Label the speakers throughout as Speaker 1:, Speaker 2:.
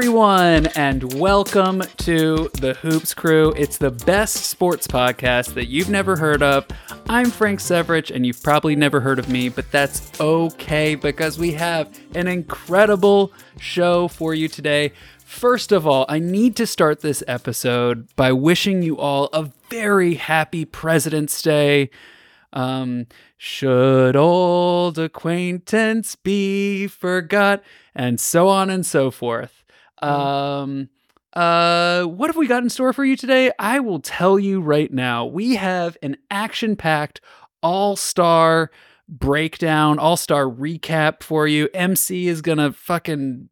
Speaker 1: everyone, and welcome to the Hoops Crew. It's the best sports podcast that you've never heard of. I'm Frank Severich, and you've probably never heard of me, but that's okay because we have an incredible show for you today. First of all, I need to start this episode by wishing you all a very happy President's Day. Um, should old acquaintance be forgot, and so on and so forth. Um, uh, what have we got in store for you today? I will tell you right now. We have an action-packed all-star breakdown, all-star recap for you. MC is gonna fucking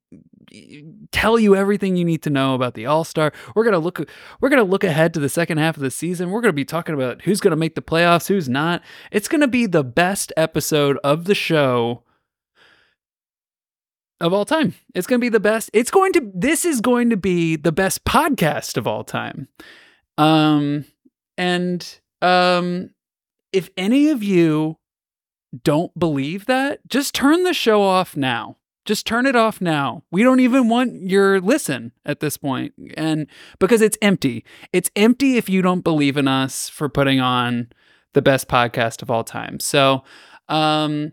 Speaker 1: tell you everything you need to know about the All-Star. We're going to look we're going to look ahead to the second half of the season. We're going to be talking about who's going to make the playoffs, who's not. It's going to be the best episode of the show of all time. It's going to be the best. It's going to this is going to be the best podcast of all time. Um and um if any of you don't believe that, just turn the show off now. Just turn it off now. We don't even want your listen at this point. And because it's empty. It's empty if you don't believe in us for putting on the best podcast of all time. So, um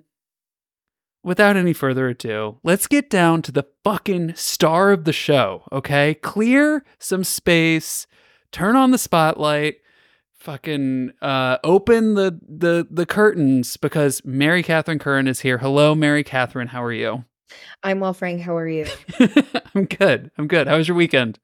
Speaker 1: without any further ado, let's get down to the fucking star of the show, okay? Clear some space, turn on the spotlight, fucking uh, open the, the the curtains because Mary Catherine Curran is here. Hello, Mary Catherine. How are you?
Speaker 2: I'm well, Frank. How are you?
Speaker 1: I'm good. I'm good. How was your weekend?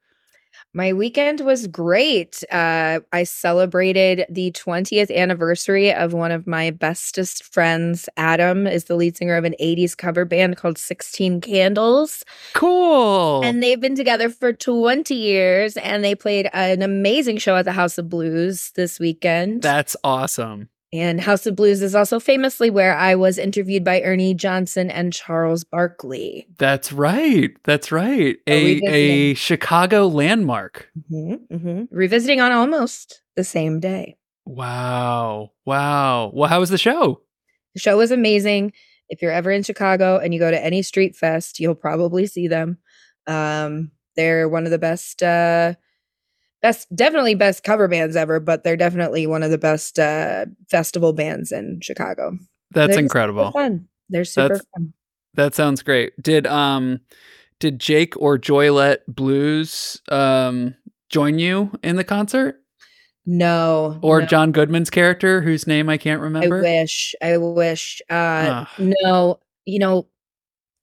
Speaker 2: My weekend was great. Uh, I celebrated the 20th anniversary of one of my bestest friends. Adam is the lead singer of an 80s cover band called 16 Candles.
Speaker 1: Cool.
Speaker 2: And they've been together for 20 years and they played an amazing show at the House of Blues this weekend.
Speaker 1: That's awesome.
Speaker 2: And House of Blues is also famously where I was interviewed by Ernie Johnson and Charles Barkley.
Speaker 1: That's right. That's right. A a Chicago landmark.
Speaker 2: Mm-hmm, mm-hmm. Revisiting on almost the same day.
Speaker 1: Wow. Wow. Well, how was the show?
Speaker 2: The show was amazing. If you're ever in Chicago and you go to any street fest, you'll probably see them. Um, they're one of the best uh, best definitely best cover bands ever but they're definitely one of the best uh festival bands in chicago.
Speaker 1: That's
Speaker 2: they're
Speaker 1: incredible.
Speaker 2: fun. They're super
Speaker 1: that's,
Speaker 2: fun.
Speaker 1: that sounds great. Did um did jake or Joliet blues um join you in the concert?
Speaker 2: No
Speaker 1: or
Speaker 2: no.
Speaker 1: john goodman's character whose name i can't remember?
Speaker 2: i wish i wish. Uh no you know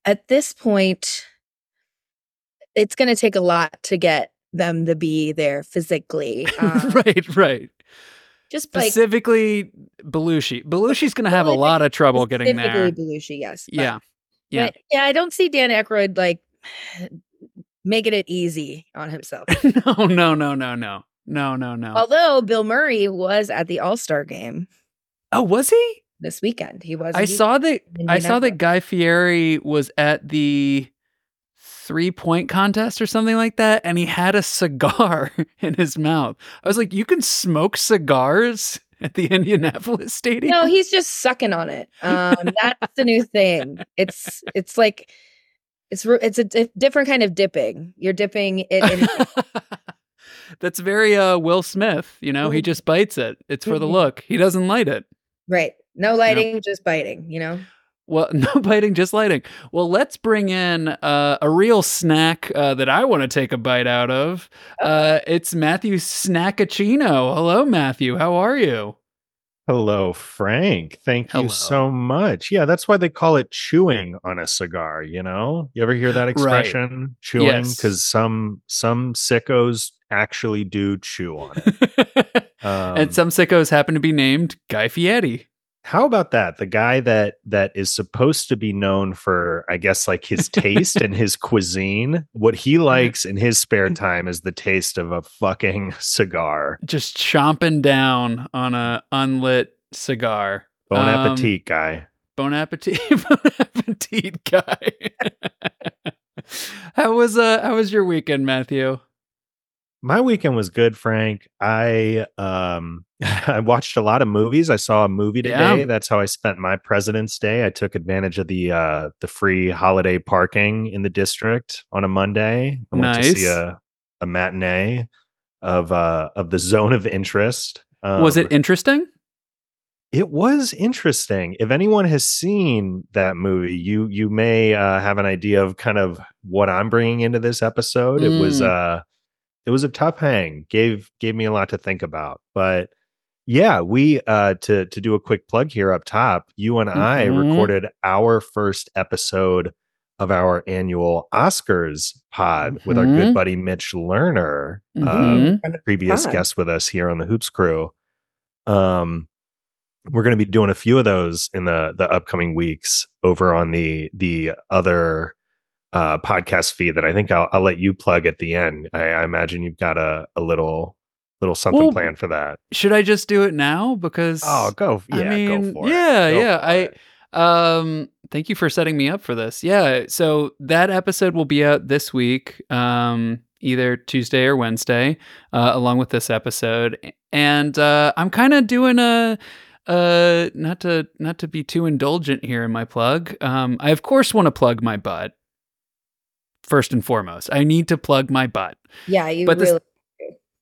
Speaker 2: at this point it's going to take a lot to get them to be there physically.
Speaker 1: Um, right, right.
Speaker 2: Just
Speaker 1: specifically like, Belushi. Belushi's going to have a lot of trouble getting there.
Speaker 2: Belushi, yes.
Speaker 1: But, yeah, yeah,
Speaker 2: but, yeah. I don't see Dan Aykroyd like making it easy on himself.
Speaker 1: no, no, no, no, no, no, no, no.
Speaker 2: Although Bill Murray was at the All Star game.
Speaker 1: Oh, was he
Speaker 2: this weekend? He was.
Speaker 1: I saw that. I saw that Guy Fieri was at the three point contest or something like that, and he had a cigar in his mouth. I was like, you can smoke cigars at the Indianapolis Stadium?
Speaker 2: No, he's just sucking on it. Um, that's the new thing. It's it's like it's it's a d- different kind of dipping. You're dipping it in.
Speaker 1: that's very uh, Will Smith. You know, mm-hmm. he just bites it. It's for mm-hmm. the look. He doesn't light it.
Speaker 2: Right. No lighting, just biting. You know.
Speaker 1: Well, no biting, just lighting. Well, let's bring in uh, a real snack uh, that I want to take a bite out of. Uh, it's Matthew Snackachino. Hello, Matthew. How are you?
Speaker 3: Hello, Frank. Thank you so much. Yeah, that's why they call it chewing on a cigar. You know, you ever hear that expression, right. chewing? Because yes. some some sickos actually do chew on it,
Speaker 1: um, and some sickos happen to be named Guy Fieri
Speaker 3: how about that? The guy that that is supposed to be known for, I guess, like his taste and his cuisine. What he likes in his spare time is the taste of a fucking cigar.
Speaker 1: Just chomping down on a unlit cigar.
Speaker 3: Bon um, appetit, guy.
Speaker 1: Bon appetit, bon appetit, guy. how was uh how was your weekend, Matthew?
Speaker 3: My weekend was good, Frank. I um I watched a lot of movies. I saw a movie today. Yeah. That's how I spent my President's Day. I took advantage of the uh the free holiday parking in the district on a Monday. I nice. went to see a, a matinee of uh of the zone of interest.
Speaker 1: Um, was it um, interesting?
Speaker 3: It was interesting. If anyone has seen that movie, you you may uh, have an idea of kind of what I'm bringing into this episode. Mm. It was mm. uh it was a tough hang. Gave gave me a lot to think about. But yeah, we uh to to do a quick plug here up top, you and mm-hmm. I recorded our first episode of our annual Oscars pod mm-hmm. with our good mm-hmm. buddy Mitch Lerner, mm-hmm. uh, previous guest with us here on the Hoops Crew. Um, we're going to be doing a few of those in the the upcoming weeks over on the the other uh, podcast feed that I think I'll, I'll let you plug at the end. I, I imagine you've got a, a little little something well, planned for that.
Speaker 1: Should I just do it now? Because
Speaker 3: oh, go yeah, I
Speaker 1: mean,
Speaker 3: go
Speaker 1: yeah,
Speaker 3: go
Speaker 1: yeah. I it. um, thank you for setting me up for this. Yeah, so that episode will be out this week, um, either Tuesday or Wednesday, uh, along with this episode, and uh, I'm kind of doing a uh not to not to be too indulgent here in my plug um i of course want to plug my butt first and foremost. I need to plug my butt.
Speaker 2: Yeah, you but really.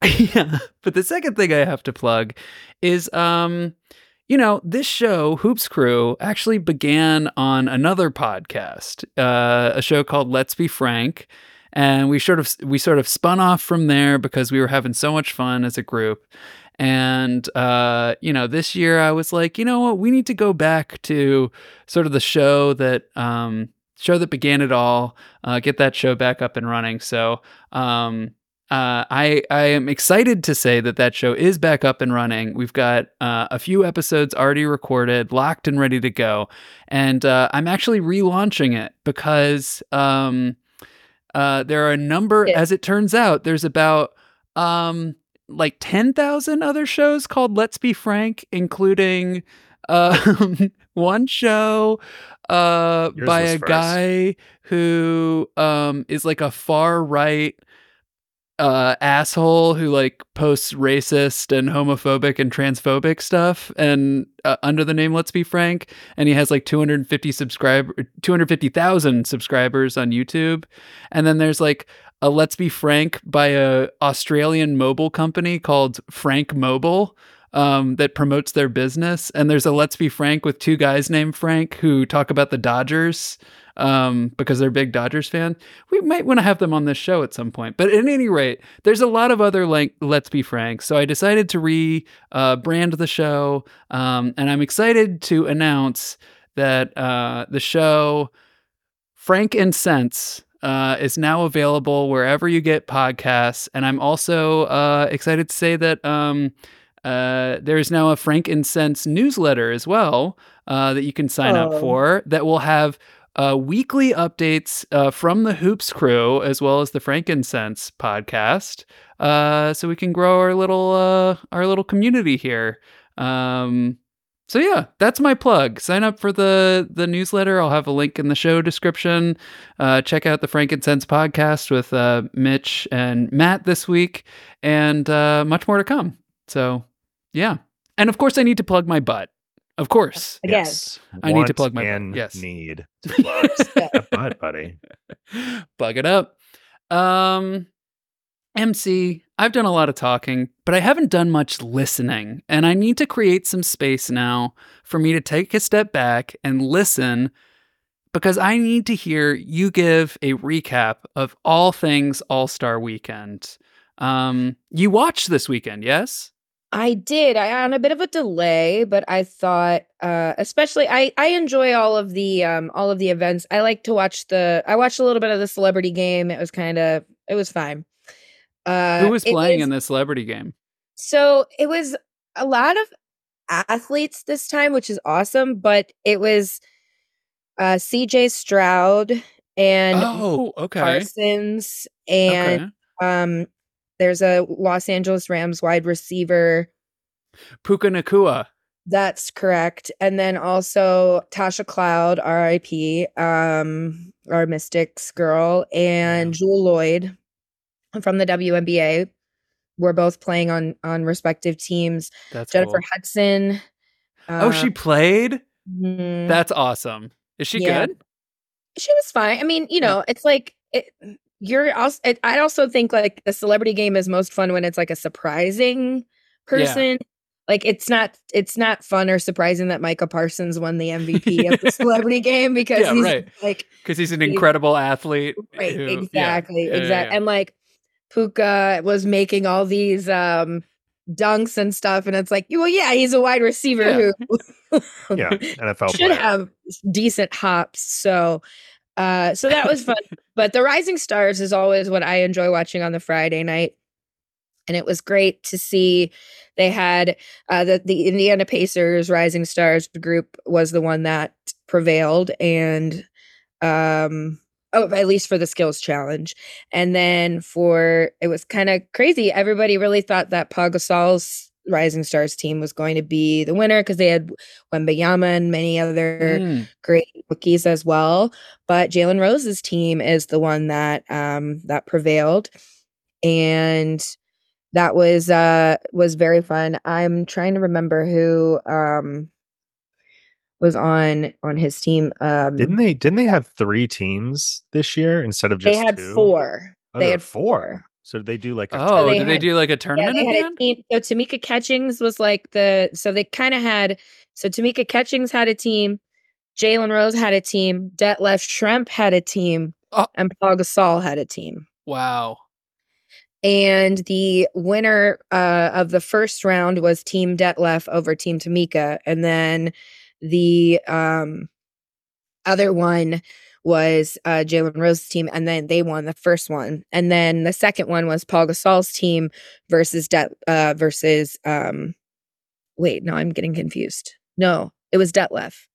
Speaker 1: The, yeah, but the second thing I have to plug is, um, you know, this show Hoops Crew actually began on another podcast, uh, a show called Let's Be Frank, and we sort of we sort of spun off from there because we were having so much fun as a group. And, uh, you know, this year I was like, you know what, we need to go back to sort of the show that, um, show that began it all. Uh, get that show back up and running. So um, uh, I I am excited to say that that show is back up and running. We've got uh, a few episodes already recorded, locked and ready to go, and uh, I'm actually relaunching it because um, uh, there are a number. Yeah. As it turns out, there's about um, like ten thousand other shows called Let's Be Frank, including um, one show uh, by a first. guy who um, is like a far right uh, asshole who like posts racist and homophobic and transphobic stuff and uh, under the name Let's Be Frank and he has like 250 subscribe 250,000 subscribers on YouTube and then there's like a Let's Be Frank by a Australian mobile company called Frank Mobile um, that promotes their business. And there's a Let's Be Frank with two guys named Frank who talk about the Dodgers um, because they're big Dodgers fan. We might want to have them on this show at some point. But at any rate, there's a lot of other like Let's Be Frank. So I decided to rebrand uh, the show, um, and I'm excited to announce that uh, the show Frank and Sense. Uh, is now available wherever you get podcasts. And I'm also uh, excited to say that um, uh, there's now a Frank and Sense newsletter as well uh, that you can sign oh. up for that will have uh, weekly updates uh, from the Hoops crew as well as the Frank and Sense podcast, uh, so we can grow our little uh, our little community here. Um, so yeah, that's my plug. Sign up for the the newsletter. I'll have a link in the show description. check out the Frank and Sense podcast with Mitch and Matt this week, and much more to come. So yeah. And of course, I need to plug my butt. Of course.
Speaker 2: Again. Yes.
Speaker 1: I need to plug my butt. Yes.
Speaker 3: Need to plug butt, buddy.
Speaker 1: Plug it up. Um, MC, I've done a lot of talking, but I haven't done much listening. And I need to create some space now for me to take a step back and listen because I need to hear you give a recap of all things All Star Weekend. Um, you watched this weekend, yes?
Speaker 2: I did. I on a bit of a delay, but I thought uh especially I I enjoy all of the um all of the events. I like to watch the I watched a little bit of the celebrity game. It was kind of it was fine.
Speaker 1: Uh Who was playing was, in the celebrity game?
Speaker 2: So, it was a lot of athletes this time, which is awesome, but it was uh CJ Stroud and
Speaker 1: oh, okay.
Speaker 2: Parsons and okay. um there's a Los Angeles Rams wide receiver.
Speaker 1: Puka Nacua.
Speaker 2: That's correct. And then also Tasha Cloud, RIP, um, our Mystics girl, and Jewell Lloyd from the WNBA. were both playing on on respective teams.
Speaker 1: That's
Speaker 2: Jennifer
Speaker 1: cool.
Speaker 2: Hudson.
Speaker 1: oh, she
Speaker 2: uh,
Speaker 1: played.
Speaker 2: mhm.
Speaker 1: That's awesome. Is she
Speaker 2: Yeah.
Speaker 1: good?
Speaker 2: she was fine. I mean, you know, it's like it, you're also. I also think like the celebrity game is most fun when it's like a surprising person. Like it's not. It's not fun or surprising that Micah Parsons won the MVP of the celebrity game because
Speaker 1: Yeah,
Speaker 2: he's
Speaker 1: right.
Speaker 2: like
Speaker 1: Because he's an
Speaker 2: He-
Speaker 1: incredible athlete.
Speaker 2: right,
Speaker 1: who- yeah.
Speaker 2: exactly,
Speaker 1: Yeah, yeah,
Speaker 2: exactly,
Speaker 1: yeah.
Speaker 2: and like Puka was making all these um dunks and stuff, and it's like, well, yeah, he's a wide receiver
Speaker 1: Yeah.
Speaker 2: who
Speaker 3: Yeah, NFL
Speaker 2: should
Speaker 3: player.
Speaker 2: have decent hops. So, uh, so that was fun. but the Rising Stars is always what I enjoy watching on the Friday night, and it was great to see they had uh, the the Indiana Pacers Rising Stars group was the one that prevailed, and um. Oh, at least for the skills challenge. And then for it was kind of crazy. Everybody really thought that Pau Gasol's Rising Stars team was going to be the winner because they had Wembanyama and many other
Speaker 1: Mm.
Speaker 2: great rookies as well. But Jalen Rose's team is the one that um that prevailed. And that was uh was very fun. I'm trying to remember who um was on on his team. Um
Speaker 3: Didn't they? Didn't they have three teams this year instead of just?
Speaker 2: they had
Speaker 3: two?
Speaker 2: four.
Speaker 3: Oh,
Speaker 2: they had
Speaker 3: were four. So did they do like a
Speaker 1: Oh,
Speaker 2: they
Speaker 1: did they
Speaker 2: had-
Speaker 1: do like a
Speaker 2: Yeah,
Speaker 1: tournament
Speaker 2: they
Speaker 1: at
Speaker 2: had a team. So Tamika Catchings was like the so they kind of had so Tamika Catchings had a team, Jalen Rose had a team, Detlef Schrempf had a team,
Speaker 1: Oh.
Speaker 2: and Pau Gasol had a team.
Speaker 1: Wow.
Speaker 2: And the winner uh, of the first round was Team Detlef over Team Tamika, and then the um, other one was uh, Jalen Rose's team, and then they won the first one, and then the second one was Pau Gasol's team versus Det uh, versus um, wait, no, I'm getting confused. No, it was Detlef.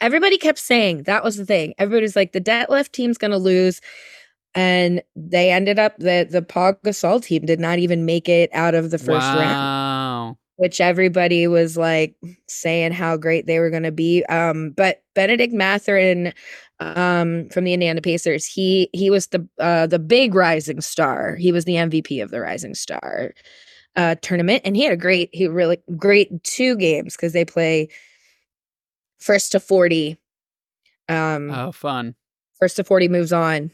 Speaker 2: Everybody kept saying that was the thing. Everybody was like, the Detlef team's gonna lose. And they ended up the the Paul Gasol team did not even make it out of the first round
Speaker 1: wow.
Speaker 2: Which everybody was like saying how great they were going to be. Um, but Bennedict Mathurin um, from the Indiana Pacers, he he was the uh, the big rising star. He was the MVP of the Rising Star uh, tournament, and he had a great, he really great two games because they play first to forty. Um,
Speaker 1: Oh, fun.
Speaker 2: first to forty moves on,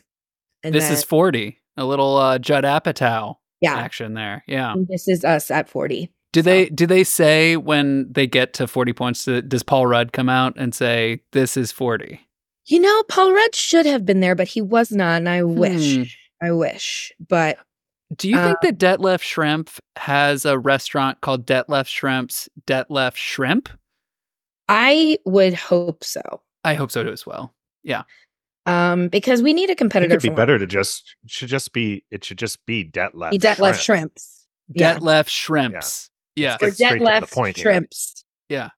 Speaker 2: and
Speaker 1: This
Speaker 2: then,
Speaker 1: is 40. A little uh, Judd Apatow
Speaker 2: yeah.
Speaker 1: action there. Yeah.
Speaker 2: This is us at forty.
Speaker 1: Do they do they say when they get to 40 points does Paul Rudd come out and say this is 40?
Speaker 2: You know, Paul Rudd should have been there, but he was not, and I wish.
Speaker 1: Hmm.
Speaker 2: I wish, but
Speaker 1: Do you think
Speaker 2: Uh,
Speaker 1: that Detlef Schrempf has a restaurant called Detlef Shrimp's Detlef Shrimp?
Speaker 2: I would hope so.
Speaker 1: I hope so too as well. Yeah.
Speaker 2: Um, because we need a competitor.
Speaker 3: It
Speaker 2: competitor
Speaker 3: could be
Speaker 2: for
Speaker 3: better to just should just be it should just be debt left.
Speaker 2: Be debt left shrimps. Yeah.
Speaker 1: Detlef Shrimps. Yeah.
Speaker 3: Get
Speaker 2: Or
Speaker 3: straight
Speaker 2: debt
Speaker 3: to
Speaker 2: left
Speaker 3: point here.
Speaker 2: shrimps.
Speaker 1: Yeah.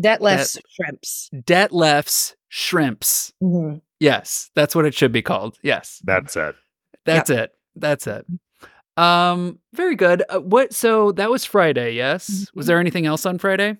Speaker 2: Debt left shrimps.
Speaker 1: Detlef's Shrimps.
Speaker 2: Mhm.
Speaker 1: Yes, that's what it should be called. Yes.
Speaker 3: That's it.
Speaker 1: That's it. That's it. Um, very good. Uh, what? So that was Friday. Yes. Was
Speaker 2: Mhm.
Speaker 1: there anything else on Friday?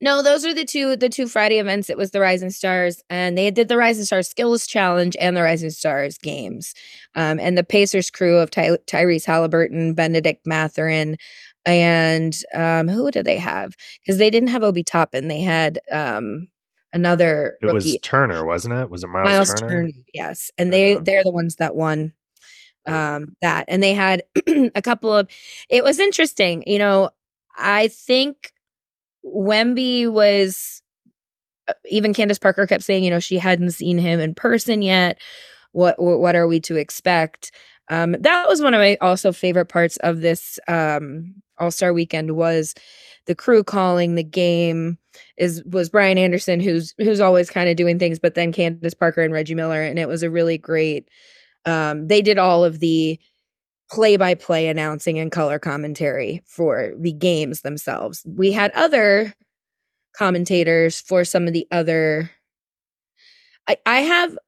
Speaker 2: No, those are the two the two Friday events. It was the Rising Stars, and they did the Rising Stars Skills Challenge and the Rising Stars Games. Um, and the Pacers crew of Ty- Tyrese Halliburton, Bennedict Mathurin, and um, who did they have? Because they didn't have Obi Toppin. They had um, another
Speaker 3: It
Speaker 2: rookie,
Speaker 3: was Turner, wasn't it? Was it Myles,
Speaker 2: Myles
Speaker 3: Turner?
Speaker 2: Turner. Yes, and they
Speaker 3: Yeah.
Speaker 2: they're the ones that won um that and they had a couple of it was interesting you know i think wemby was uh, even candace parker kept saying you know she hadn't seen him in person yet what what, what are we to expect um that was one of my also favorite parts of this um all-star weekend was the crew calling the game is was brian anderson who's who's always kind of doing things but then candace parker and reggie miller and it was a really great um, they did all of the play by play announcing and color commentary for the games themselves. We had other commentators for some of the other I, I have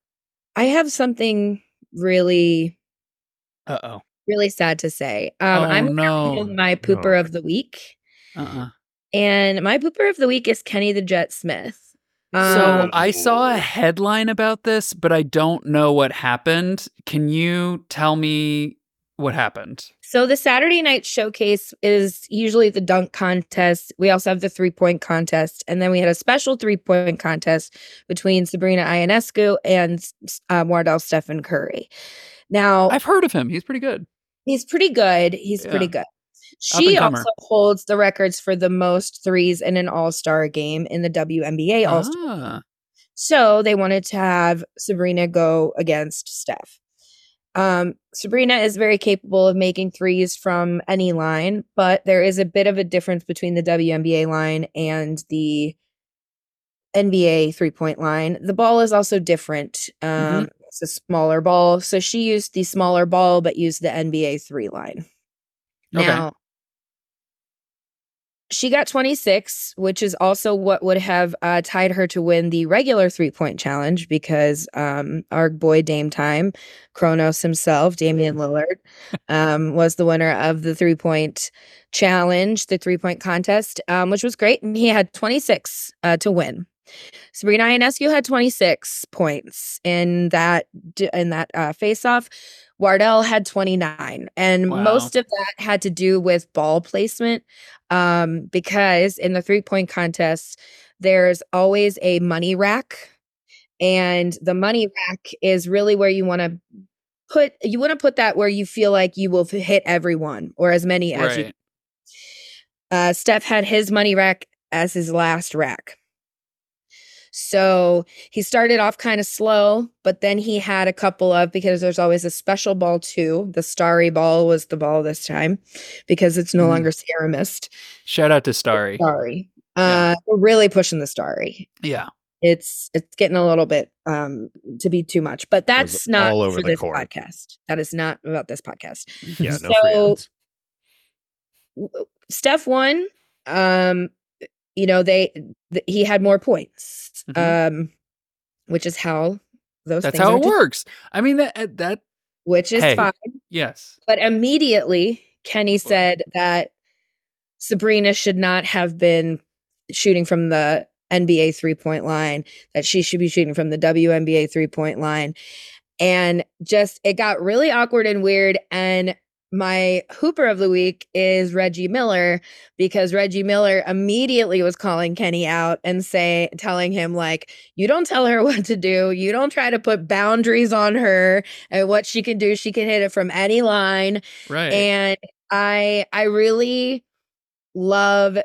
Speaker 2: I have something really
Speaker 1: Uh oh.
Speaker 2: Really sad to say. Um
Speaker 1: oh
Speaker 2: I'm
Speaker 1: no.
Speaker 2: my pooper
Speaker 3: No.
Speaker 2: of the week.
Speaker 1: Uh uh
Speaker 2: And my pooper of the week is Kenny the Jet Smith.
Speaker 1: So
Speaker 2: Um,
Speaker 1: I saw a headline about this, but I don't know what happened. Can you tell me what happened?
Speaker 2: So the Saturday night showcase is usually the dunk contest. We also have the three point contest, and then we had a special three point contest between Sabrina Ionescu and uh, Wardell Stephen Curry. Now
Speaker 1: I've heard of him. He's pretty good.
Speaker 2: He's pretty good. He's yeah. pretty good. She also holds the records for the most threes in an All Star game in the WNBA All Star. Ah. So they wanted to have Sabrina go against Steph. Um, Sabrina is very capable of making threes from any line, but there is a bit of a difference between the WNBA line and the NBA three point line. The ball is also different. Um, mm-hmm. It's a smaller ball. So she used the smaller ball, but used the NBA three line. Okay. Now, she got 26, which is also what would have uh, tied her to win the regular three point challenge because um, our boy Dame Time, Kronos himself, Damian Lillard, um, was the winner of the three point challenge, the three point contest, um, which was great. And he had 26 uh, to win. Sabrina Ionescu had 26 points in that in that uh, face off. Wardell had 29, and wow. most of that had to do with ball placement um, because in the three point contest, there's always a money rack. And the money rack is really where you want to put, you want to put that where you feel like you will hit everyone or as many as right. you. Uh, Steph had his money rack as his last rack. So he started off kind of slow, but then he had a couple of because there's always a special ball too. The starry ball was the ball this time because it's no mm. longer Sierra Mist.
Speaker 1: Shout out to Starry.
Speaker 2: Starry. Uh, we're really pushing the Starry.
Speaker 1: Yeah.
Speaker 2: It's it's getting a little bit um to be too much, but that's not all over for this court. podcast. That is not about this podcast.
Speaker 3: Yeah, no
Speaker 2: so Steph won. Um, you know they th- he had more points mm-hmm. um which is how those
Speaker 1: that's how it works. I mean that that
Speaker 2: which is hey, fine.
Speaker 1: yes.
Speaker 2: But immediately kenny said that sabrina should not have been shooting from the nba three point line that she should be shooting from the WNBA three point line. And just it got really awkward and weird and my hooper of the week is Reggie Miller because Reggie Miller immediately was calling Kenny out and say telling him like you don't tell her what to do. You don't try to put boundaries on her and what she can do. She can hit it from any line.
Speaker 1: Right.
Speaker 2: And I I really love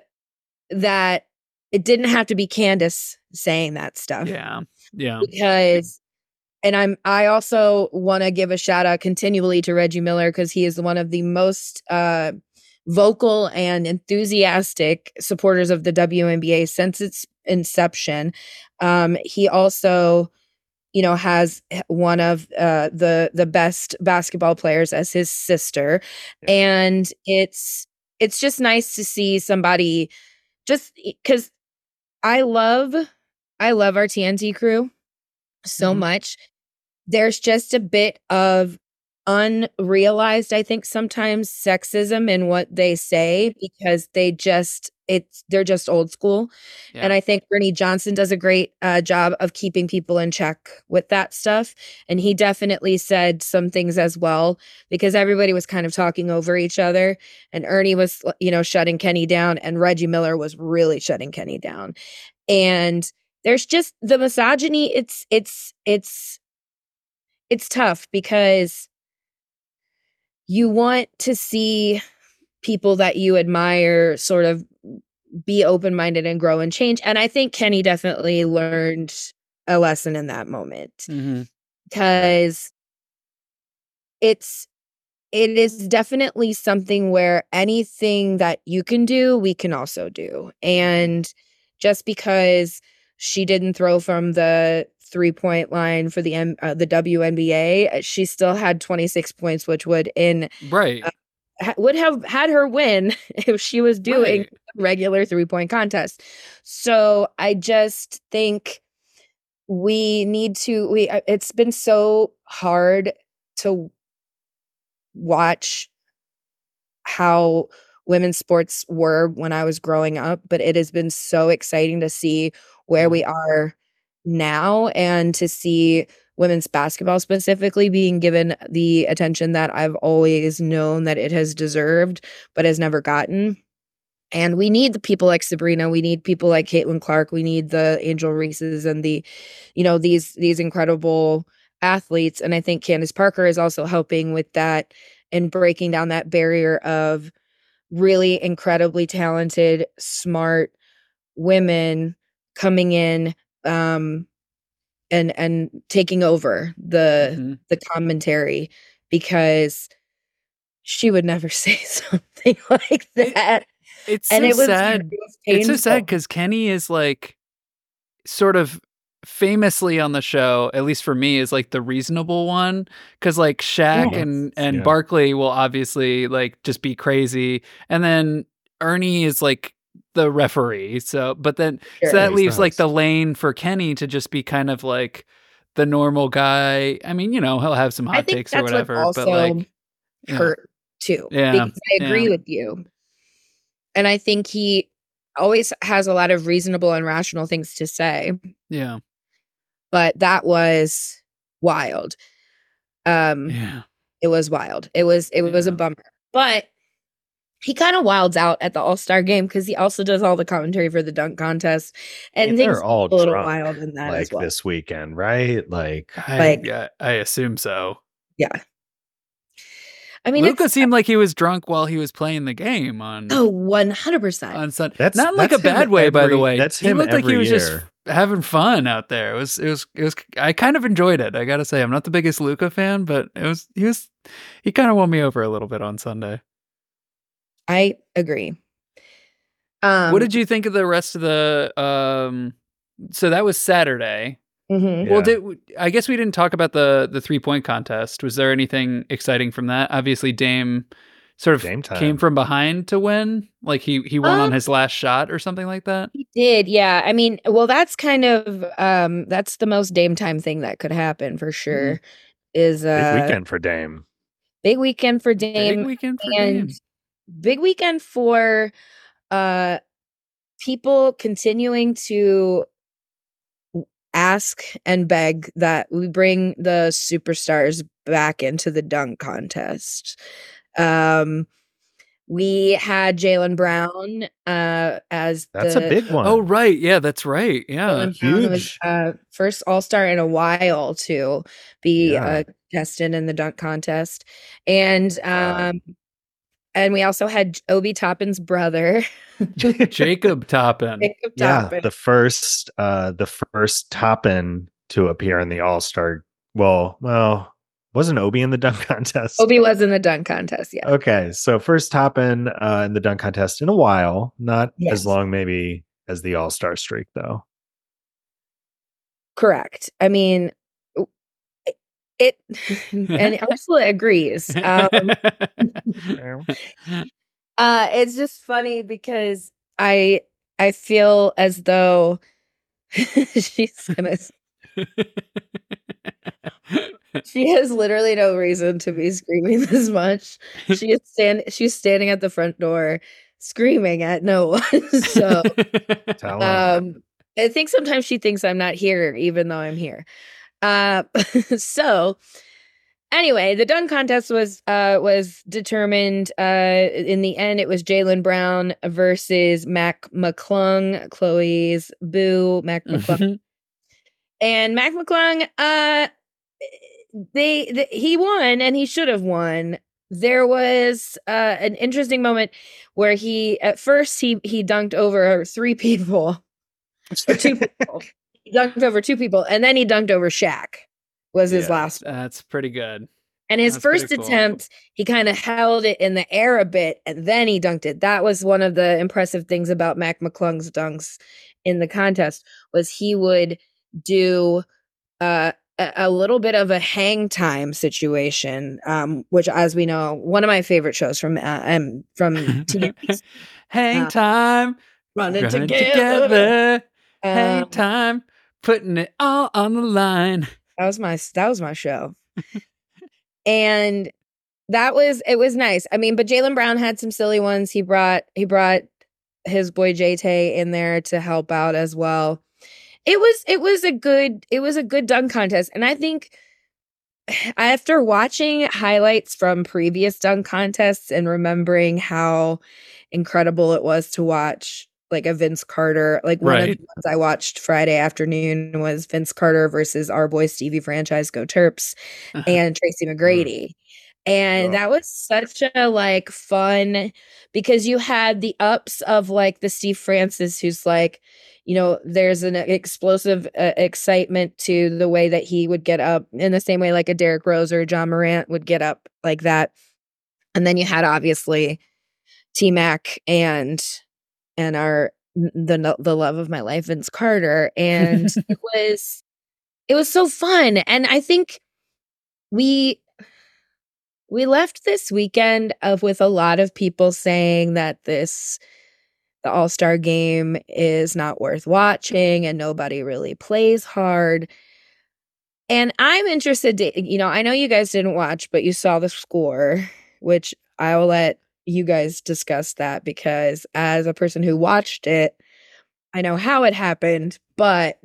Speaker 2: that it didn't have to be Candace saying that stuff.
Speaker 1: Yeah. Yeah.
Speaker 2: Because and I'm I also want to give a shout out continually to Reggie Miller because he is one of the most uh, vocal and enthusiastic supporters of the WNBA since its inception. Um, he also, you know, has one of uh, the the best basketball players as his sister, and it's it's just nice to see somebody just because I love I love our TNT crew so mm-hmm. much there's just a bit of unrealized i think sometimes sexism in what they say because they just it's they're just old school. Yeah. and i think ernie johnson does a great uh, job of keeping people in check with that stuff. And he definitely said some things as well because everybody was kind of talking over each other. And ernie was you know shutting kenny down and reggie miller was really shutting kenny down. And there's just the misogyny it's it's it's it's tough because you want to see people that you admire sort of be open-minded and grow and change and i think kenny definitely learned a lesson in that moment mm-hmm. because it's it is definitely something where anything that you can do we can also do and just because she didn't throw from the three point line for the M- uh, the WNBA, uh, she still had 26 points, which would in
Speaker 1: right uh,
Speaker 2: ha- would have had her win if she was doing right. regular three point contest. So I just think we need to we uh, it's been so hard to watch how women's sports were when I was growing up, but it has been so exciting to see where we are now and to see women's basketball specifically being given the attention that I've always known that it has deserved, but has never gotten. And we need the people like Sabrina. We need people like Caitlin Clark. We need the Angel Reeses and the, you know, these these incredible athletes. And I think Candace Parker is also helping with that and breaking down that barrier of really incredibly talented, smart women coming in um and and taking over the mm-hmm. the commentary because she would never say something like that.
Speaker 1: It, it's and so it was sad. It was it's so sad because Kenny is like sort of famously on the show, at least for me, is like the reasonable one. Cause like Shaq yes. and and yeah. Barkley will obviously like just be crazy. And then Ernie is like the referee. So but then sure, so that leaves nice. like the lane for Kenny to just be kind of like the normal guy. I mean, you know, he'll have some hot takes or whatever. What but like
Speaker 2: hurt yeah. too. Yeah. Because I agree yeah. with you. And I think he always has a lot of reasonable and rational things to say.
Speaker 1: Yeah
Speaker 2: but that was wild. Um, yeah. It was wild. It was it yeah. was a bummer. But he kind of wilds out at the All Star game because he also does all the commentary for the dunk contest, and
Speaker 3: they're all a little wild in that like well. this weekend, right? Like,
Speaker 1: I, like, yeah, I assume so.
Speaker 2: Yeah.
Speaker 1: I mean, Luka seemed like he was drunk while he was playing the game on.
Speaker 2: Oh, one hundred percent
Speaker 1: on Sunday. That's not like a bad way, every, by the way. That's him. He looked like he was year. just having fun out there. It was it was it was I kind of enjoyed it. I got to say I'm not the biggest Luka fan, but it was he was he kind of won me over a little bit on Sunday.
Speaker 2: I agree.
Speaker 1: Um What did you think of the rest of the um so that was Saturday.
Speaker 2: Mm-hmm.
Speaker 1: Well, did, I guess we didn't talk about the the three point contest. Was there anything exciting from that? Obviously, Dame sort of came from behind to win? Like he he won um, on his last shot or something like that?
Speaker 2: He did. Yeah. I mean, well that's kind of um that's the most Dame time thing that could happen for sure. Mm-hmm. Is uh
Speaker 3: big weekend for Dame.
Speaker 2: Big weekend for Dame.
Speaker 1: Big weekend for and Dame.
Speaker 2: Big weekend for uh people continuing to ask and beg that we bring the superstars back into the dunk contest. Um, we had Jaylen Brown uh, as
Speaker 3: that's the, a big one.
Speaker 1: Oh right, yeah, that's right. Yeah,
Speaker 3: huge. Was,
Speaker 2: uh, first All Star in a while to be yeah. uh, tested in the dunk contest, and um, and we also had Obi Toppin's brother,
Speaker 1: Jacob Toppin.
Speaker 2: Jacob
Speaker 3: yeah, the first uh, the first Toppin to appear in the All Star. Well, well, wasn't Obi in the dunk contest?
Speaker 2: Obi was in the dunk contest, yeah.
Speaker 3: Okay, so first Toppin uh, in the dunk contest in a while, not yes. as long maybe as the All Star streak, though.
Speaker 2: Correct. I mean, it, and Ursula agrees. Um, uh, it's just funny because I I feel as though she's gonna she has literally no reason to be screaming this much. She is stand she's standing at the front door screaming at no one. so um I think sometimes she thinks I'm not here even though I'm here. Uh so anyway, the dunk contest was uh was determined uh in the end it was Jaylen Brown versus Mac McClung, Chloe's boo, Mac McClung. and Mac McClung uh they, they he won and he should have won. There was uh, an interesting moment where he at first he he dunked over three people. Two people he dunked over two people and then he dunked over Shaq was his yeah, last
Speaker 1: that's pretty good
Speaker 2: and his
Speaker 1: that's
Speaker 2: first attempt cool. he kind of held it in the air a bit and then he dunked it that was one of the impressive things about Mac McClung's dunks in the contest was he would do uh a little bit of a hang time situation, um, which, as we know, one of my favorite shows from uh, um, from TNT.
Speaker 1: hang uh, time,
Speaker 2: running, running together. together.
Speaker 1: hang um, time, putting it all on the line.
Speaker 2: That was my that was my show, and that was it was nice. I mean, but Jaylen Brown had some silly ones. He brought he brought his boy JT in there to help out as well. it was it was a good it was a good dunk contest and i think after watching highlights from previous dunk contests and remembering how incredible it was to watch like a Vince Carter. Like one right. of the ones I watched Friday afternoon was Vince Carter versus our boy Stevie Franchise Go Terps uh-huh. and Tracy mm. McGrady. And oh. that was such a like fun because you had the ups of like the Steve Francis who's like, you know, there's an explosive uh, excitement to the way that he would get up in the same way like a Derrick Rose or John Morant would get up like that. And then you had obviously T Mac and and our the the love of my life, Vince Carter, and it was it was so fun, and I think we we left this weekend of with a lot of people saying that this the all-star game is not worth watching and nobody really plays hard and i'm interested to you know i know you guys didn't watch but you saw the score which i will let you guys discussed that because as a person who watched it, I know how it happened, but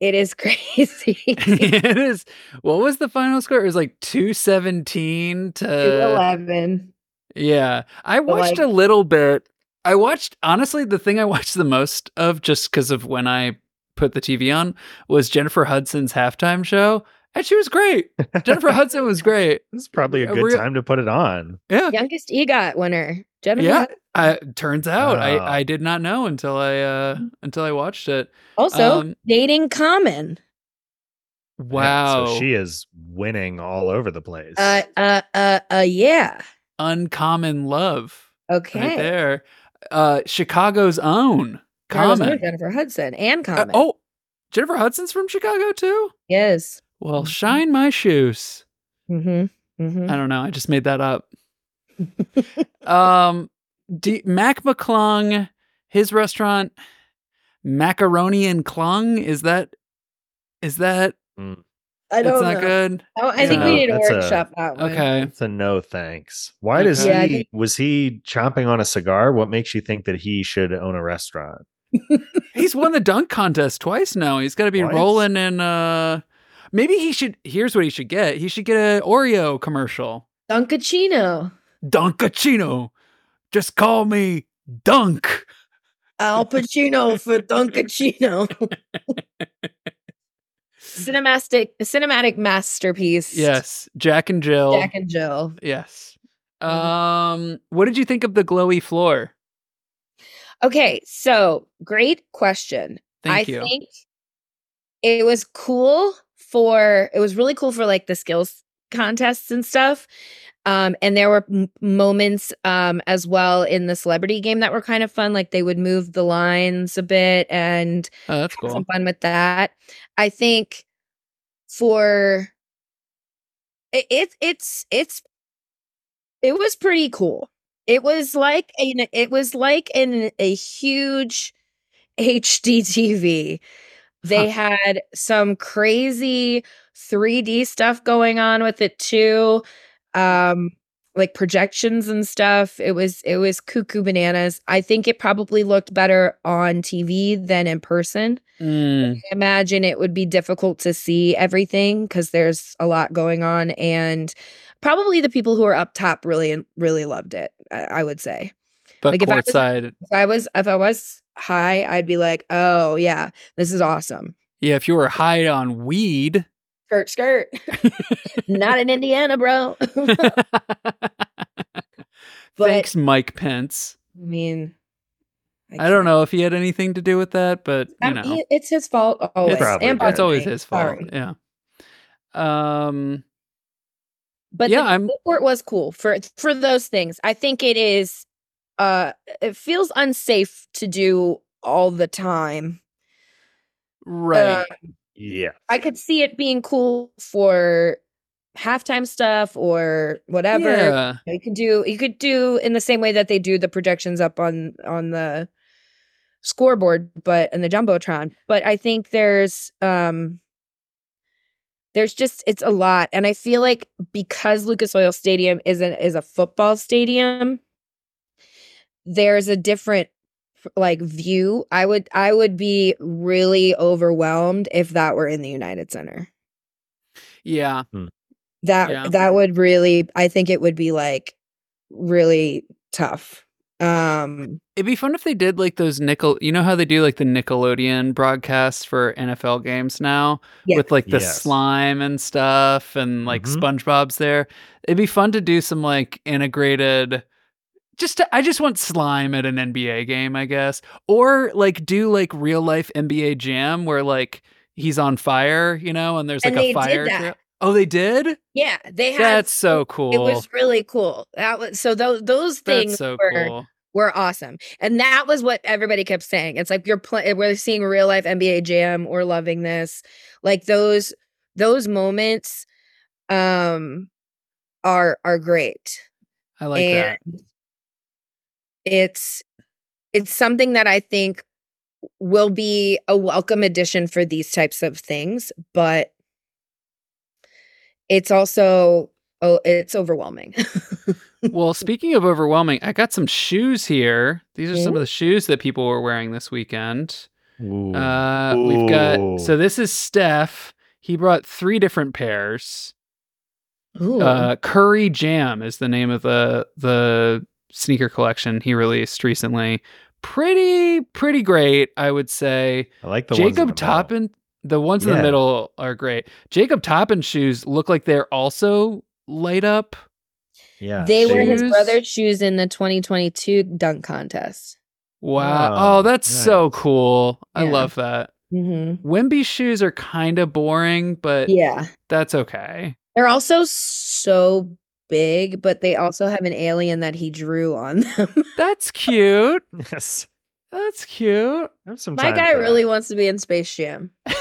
Speaker 2: it is crazy.
Speaker 1: it is. What was the final score? It was like 217 to
Speaker 2: 11.
Speaker 1: Yeah. I watched like, a little bit. I watched, honestly, the thing I watched the most of just because of when I put the TV on was Jennifer Hudson's halftime show and she was great. Jennifer Hudson was great.
Speaker 3: This is probably a good real, time to put it on.
Speaker 1: Yeah,
Speaker 2: youngest EGOT winner, Jennifer.
Speaker 1: Yeah, I, turns out I, I did not know until I uh until I watched it.
Speaker 2: Also, um, dating Common.
Speaker 1: Wow,
Speaker 3: so she is winning all over the place.
Speaker 2: Uh, uh, uh, uh yeah.
Speaker 1: Uncommon love.
Speaker 2: Okay,
Speaker 1: right there. Uh, Chicago's own Common.
Speaker 2: Jennifer Hudson and uh, Common.
Speaker 1: Uh, oh, Jennifer Hudson's from Chicago too.
Speaker 2: Yes.
Speaker 1: Well, mm-hmm. shine my shoes.
Speaker 2: Mm-hmm. Mm-hmm.
Speaker 1: I don't know. I just made that up. um, D- Mac McClung, his restaurant, Macaroni and Clung. Is that? Is that?
Speaker 3: Mm.
Speaker 2: I don't. Know. It's
Speaker 1: not good.
Speaker 2: Oh, I think we need to workshop a, that
Speaker 1: one. Okay,
Speaker 3: it's a no thanks. Why does yeah, he? Think... Was he chomping on a cigar? What makes you think that he should own a restaurant?
Speaker 1: He's won the dunk contest twice now. He's got to be twice? rolling in uh Maybe he should. Here's what he should get. He should get an Oreo commercial.
Speaker 2: Dunkachino.
Speaker 1: Dunkachino. Just call me Dunk.
Speaker 2: Al Pacino for Dunkachino. cinematic cinematic masterpiece.
Speaker 1: Yes, Jack and Jill.
Speaker 2: Jack and Jill.
Speaker 1: Yes. Mm-hmm. Um, what did you think of the glowy floor?
Speaker 2: Okay, so great question.
Speaker 1: Thank
Speaker 2: I
Speaker 1: you.
Speaker 2: think it was cool for it was really cool for like the skills contests and stuff. Um, and there were m- moments um, as well in the celebrity game that were kind of fun. Like they would move the lines a bit and
Speaker 1: oh, that's cool.
Speaker 2: some fun with that. I think for it, it it's it's it was pretty cool. It was like a, it was like in a huge HD TV they huh. had some crazy 3D stuff going on with it too. Um like projections and stuff. It was it was cuckoo bananas. I think it probably looked better on TV than in person.
Speaker 1: Mm.
Speaker 2: I imagine it would be difficult to see everything because there's a lot going on, and probably the people who are up top really really loved it. I, I would say.
Speaker 1: But like courtside,
Speaker 2: if I was if I was high, I'd be like, oh, yeah, this is awesome.
Speaker 1: Yeah, if you were high on weed.
Speaker 2: Skirt, skirt. Not in Indiana, bro.
Speaker 1: but, Thanks, Mike Pence.
Speaker 2: I mean,
Speaker 1: I, I, don't know if he had anything to do with that, but you know,
Speaker 2: he, it's his fault always.
Speaker 1: It's, it's always his fault. Sorry. Yeah. Um.
Speaker 2: But yeah, the I'm. the Report was cool for for those things. I think it is uh it feels unsafe to do all the time.
Speaker 1: Right. Uh,
Speaker 3: yeah.
Speaker 2: I could see it being cool for halftime stuff or whatever.
Speaker 1: Yeah.
Speaker 2: You could do you could do in the same way that they do the projections up on on the scoreboard but in the jumbotron but i think there's um there's just it's a lot and i feel like because lucas oil stadium isn't is a football stadium there's a different like view, I would I would be really overwhelmed if that were in the United Center.
Speaker 1: Yeah.
Speaker 3: Hmm.
Speaker 2: That
Speaker 1: Yeah.
Speaker 2: that would really I think it would be like really tough. Um
Speaker 1: It'd be fun if they did like those nickel. You know how they do like the Nickelodeon broadcasts for NFL games now
Speaker 2: Yeah.
Speaker 1: with like the
Speaker 3: Yes.
Speaker 1: slime and stuff, and like
Speaker 3: Mhm.
Speaker 1: SpongeBob's there. It'd be fun to do some like integrated. Just to, I just want slime at an NBA game, I guess, or like do like real life NBA Jam where like he's on fire, you know, and there's like
Speaker 2: And
Speaker 1: a fire. trail. Oh, they did.
Speaker 2: yeah, they had
Speaker 1: That's so cool.
Speaker 2: it was really cool. That was so those those things
Speaker 1: so
Speaker 2: were
Speaker 1: cool.
Speaker 2: were awesome. And that was what everybody kept saying. It's like you're playing we're seeing real life NBA jam, we're loving this. Like those those moments um are are great.
Speaker 1: I like that.
Speaker 2: And it's it's something that I think will be a welcome addition for these types of things, but it's also oh it's overwhelming.
Speaker 1: Well, speaking of overwhelming, I got some shoes here. These are some of the shoes that people were wearing this weekend.
Speaker 3: Ooh.
Speaker 1: Uh, we've got so this is Steph. He brought three different pairs.
Speaker 2: Ooh.
Speaker 1: Uh, Curry Jam is the name of the the sneaker collection he released recently. Pretty pretty great, I would say.
Speaker 3: I like the ones in
Speaker 1: Jacob
Speaker 3: the middle.
Speaker 1: Toppin, the ones in the middle are great. Jacob Toppin shoes look like they're also light up.
Speaker 3: Yeah,
Speaker 2: they were his brother's shoes in the 2022 dunk contest.
Speaker 1: Wow.
Speaker 3: Oh,
Speaker 1: Oh, that's so
Speaker 3: nice.
Speaker 1: cool. I love that.
Speaker 2: Mm-hmm.
Speaker 1: Wimby shoes are kind of boring, but
Speaker 2: Yeah.
Speaker 1: that's okay.
Speaker 2: They're also so big, but they also have an alien that he drew on them.
Speaker 1: That's cute.
Speaker 3: Yes.
Speaker 1: That's cute.
Speaker 3: Have some
Speaker 2: My guy really
Speaker 3: that.
Speaker 2: wants to be in Space Jam.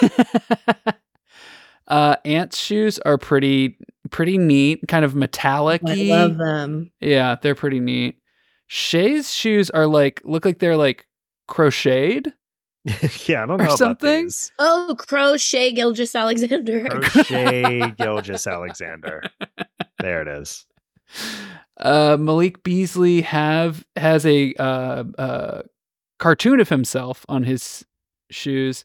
Speaker 1: uh Ant's shoes are pretty pretty neat, kind of metallic
Speaker 2: I love them.
Speaker 1: Yeah, they're pretty neat. Shay's shoes are like look like they're like crocheted.
Speaker 3: yeah, I don't know about
Speaker 1: something.
Speaker 3: these.
Speaker 2: Oh, Crochet Gilgeous-Alexander.
Speaker 3: Crochet Gilgeous-Alexander. There it is.
Speaker 1: Uh Malik Beasley have has a uh uh cartoon of himself on his shoes.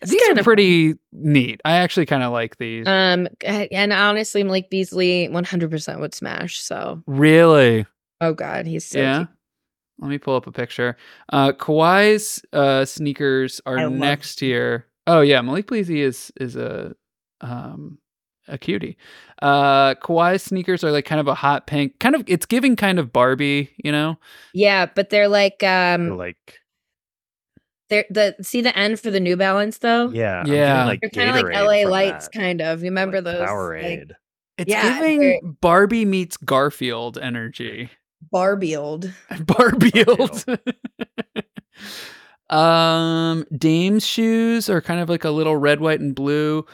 Speaker 2: It's
Speaker 1: These are pretty neat. I actually kind of like these.
Speaker 2: Um, and honestly, Malik Beasley 100% would smash. So,
Speaker 1: really?
Speaker 2: oh god, he's so
Speaker 1: yeah.
Speaker 2: cute.
Speaker 1: Let me pull up a picture. Uh Kawhi's uh sneakers are
Speaker 2: love
Speaker 1: next year. Oh yeah, Malik Beasley is is a um a cutie. Uh Kawhi's sneakers are like kind of a hot pink, kind of it's giving kind of Barbie, you know?
Speaker 2: Yeah, but they're like
Speaker 3: They're
Speaker 2: um,
Speaker 3: like
Speaker 2: they're the see the end for the New Balance though.
Speaker 3: yeah, I'm
Speaker 1: Yeah.
Speaker 3: like
Speaker 2: They're kind of like LA Lights,
Speaker 3: that.
Speaker 2: kind of. You remember
Speaker 3: Like
Speaker 2: those?
Speaker 3: Powerade.
Speaker 2: Like,
Speaker 1: It's
Speaker 2: Yeah,
Speaker 1: giving Barbie meets Garfield energy.
Speaker 2: Barbie old.
Speaker 1: Barfield. um, Dame's shoes are kind of like a little red, white, and blue.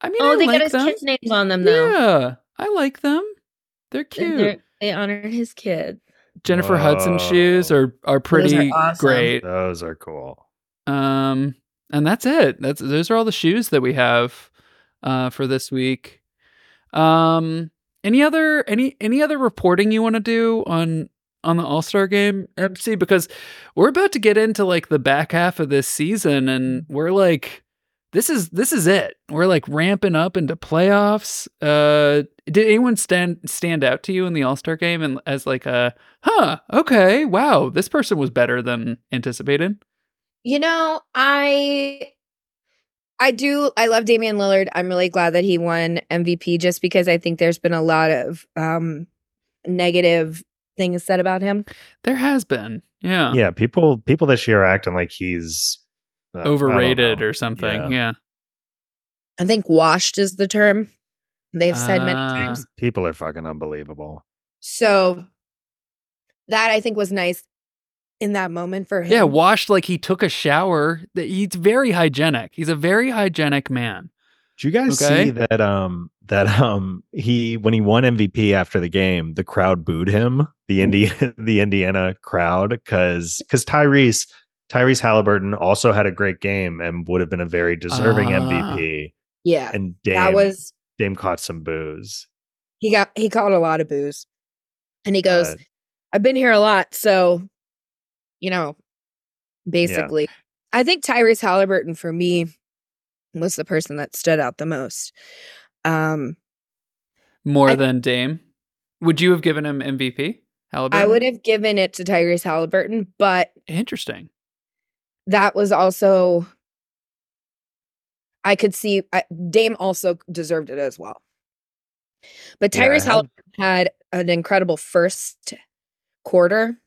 Speaker 1: I mean,
Speaker 2: Oh,
Speaker 1: I
Speaker 2: they
Speaker 1: like
Speaker 2: got his
Speaker 1: them.
Speaker 2: kids' names on them though.
Speaker 1: Yeah, I like them. They're cute.
Speaker 2: they're- They honor his kids.
Speaker 1: Jennifer Hudson shoes are are pretty
Speaker 2: awesome.
Speaker 1: great.
Speaker 3: Those are cool.
Speaker 1: Um, and that's it. That's those are all the shoes that we have uh for this week. Um, any other any any other reporting you want to do on on the All Star game, MC? Because we're about to get into like the back half of this season, and we're like, this is this is it. We're like ramping up into playoffs. Uh, did anyone stand stand out to you in the All Star game and as like a huh? Okay, wow, this person was better than anticipated.
Speaker 2: You know, I I do I love Damian Lillard. I'm really glad that he won MVP just because I think there's been a lot of um negative things said about him.
Speaker 1: There has been, yeah,
Speaker 3: Yeah, people people this year are acting like he's uh,
Speaker 1: overrated or something.
Speaker 3: Yeah.
Speaker 1: Yeah.
Speaker 2: I think washed is the term they've said many
Speaker 1: Ah.
Speaker 2: times.
Speaker 3: People are fucking unbelievable.
Speaker 2: So that I think was nice in that moment for him.
Speaker 1: yeah, washed like he took a shower. That He's very hygienic. He's a very hygienic man.
Speaker 3: Did you guys
Speaker 1: Okay.
Speaker 3: see that um that um he when he won MVP after the game, the crowd booed him, the Indi- the Indiana crowd, because because Tyrese Tyrese Halliburton also had a great game and would have been a very deserving
Speaker 1: Ah.
Speaker 3: MVP.
Speaker 2: yeah.
Speaker 3: And Dame,
Speaker 2: that was
Speaker 3: Dame caught some booze.
Speaker 2: he got he caught a lot of booze. And he goes,
Speaker 3: Uh,
Speaker 2: I've been here a lot, so you know, basically. Yeah. I think Tyrese Halliburton for me was the person that stood out the most. Um,
Speaker 1: More I, than Dame. Would you have given him MVP?
Speaker 2: Halliburton? I would have given it to Tyrese Halliburton, but
Speaker 1: interesting.
Speaker 2: That was also I could see I, Dame also deserved it as well. But Tyrese yeah, Halliburton had an incredible first quarter.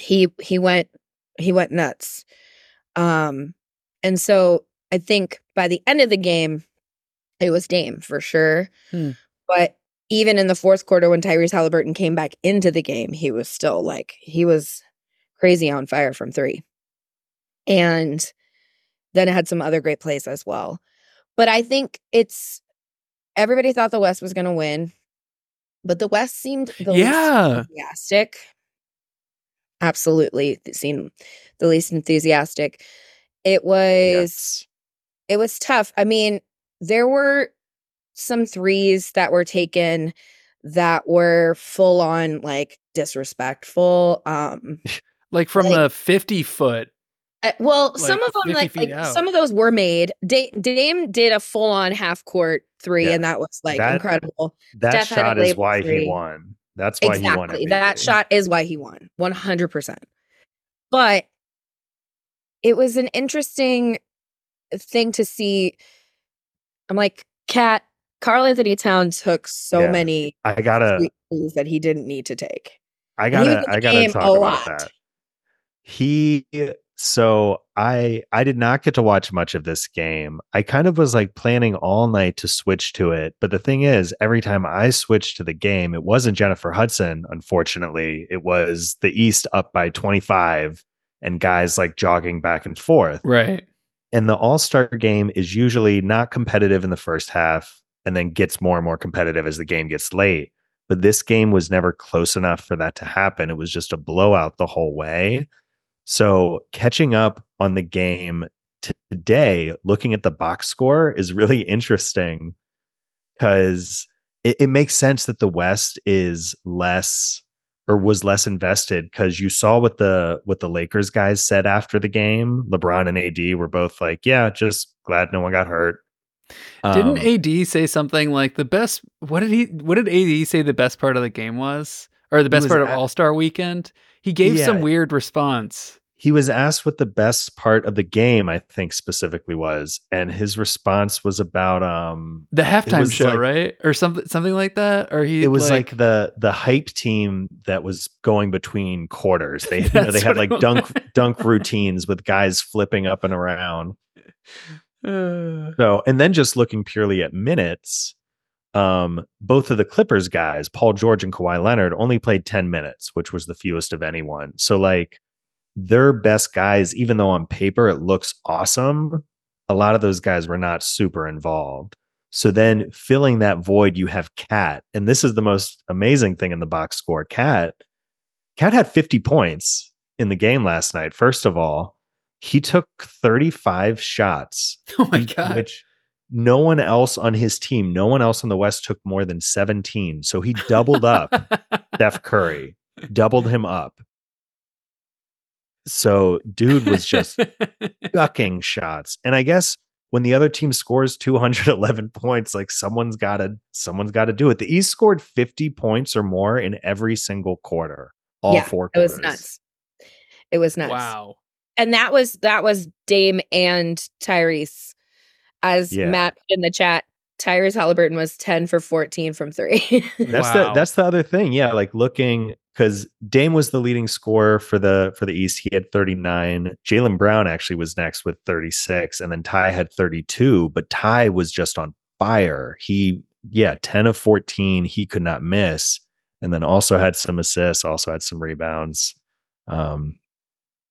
Speaker 2: He he went he went nuts. Um and so I think by the end of the game it was Dame for sure. Hmm. But even in the fourth quarter when Tyrese Halliburton came back into the game, he was still like he was crazy on fire from 3. And then it had some other great plays as well. But I think it's everybody thought the West was going to win, but the West seemed the yeah. least enthusiastic. Absolutely, it seemed the least enthusiastic. It was yes. it was tough. I mean, there were some threes that were taken that were full on like disrespectful. Um
Speaker 1: like from like, the 50 foot
Speaker 2: uh, well, like some of them, like, like some of those were made. Dame did a full on half court three, yeah. and that was like that,
Speaker 3: incredible. That Steph shot is why three. he won. That's why exactly. he won.
Speaker 2: That shot is why he won, one hundred percent. But it was an interesting thing to see. I'm like, Cat, Karl-Anthony Towns took so yeah. many.
Speaker 3: I gotta
Speaker 2: that he didn't need to take.
Speaker 3: I gotta. I gotta talk about that. He so I I did not get to watch much of this game. I kind of was like planning all night to switch to it, but the thing is, every time I switched to the game, it wasn't Jennifer Hudson, unfortunately. It was the East up by 25 and guys like jogging back and forth.
Speaker 1: Right.
Speaker 3: And the All-Star game is usually not competitive in the first half and then gets more and more competitive as the game gets late. But this game was never close enough for that to happen. It was just a blowout the whole way. So catching up on the game today, looking at the box score is really interesting because it, it makes sense that the West is less or was less invested because you saw what the what the Lakers guys said after the game. LeBron and AD were both like, "Yeah, just glad no one got hurt."
Speaker 1: Didn't um, AD say something like the best? What did he? What did AD say the best part of the game was, or the best part of All Star Weekend? He gave yeah, some weird response
Speaker 3: he was asked what the best part of the game I think specifically was, and his response was about um
Speaker 1: the halftime show, like, right, or something something like that. Or he
Speaker 3: it was like, like the the hype team that was going between quarters. They you know, they had like dunk dunk routines with guys flipping up and around. Uh, so and then just looking purely at minutes, um, both of the Clippers guys, Paul George and Kawhi Leonard, only played 10 minutes, which was the fewest of anyone. So like their best guys, even though on paper it looks awesome, a lot of those guys were not super involved. So then filling that void, you have Cat. And this is the most amazing thing in the box score. Cat, Cat had 50 points in the game last night. First of all, he took 35 shots.
Speaker 1: Oh my God.
Speaker 3: Which no one else on his team, no one else on the West took more than 17. So he doubled up Steph Curry, doubled him up. So dude was just ducking shots. And I guess when the other team scores 211 points, like someone's gotta someone's gotta do it. The East scored 50 points or more in every single quarter. All yeah, four quarters.
Speaker 2: It was nuts. It was nuts.
Speaker 1: Wow.
Speaker 2: And that was that was Dame and Tyrese. As yeah. Matt in the chat, Tyrese Halliburton was 10 for 14 from three.
Speaker 3: that's wow. the that's the other thing. Yeah, like looking because Dame was the leading scorer for the for the East. He had 39. Jaylen Brown actually was next with 36, and then Ty had 32. But Ty was just on fire. He yeah, 10 of 14. He could not miss, and then also had some assists, also had some rebounds. Um,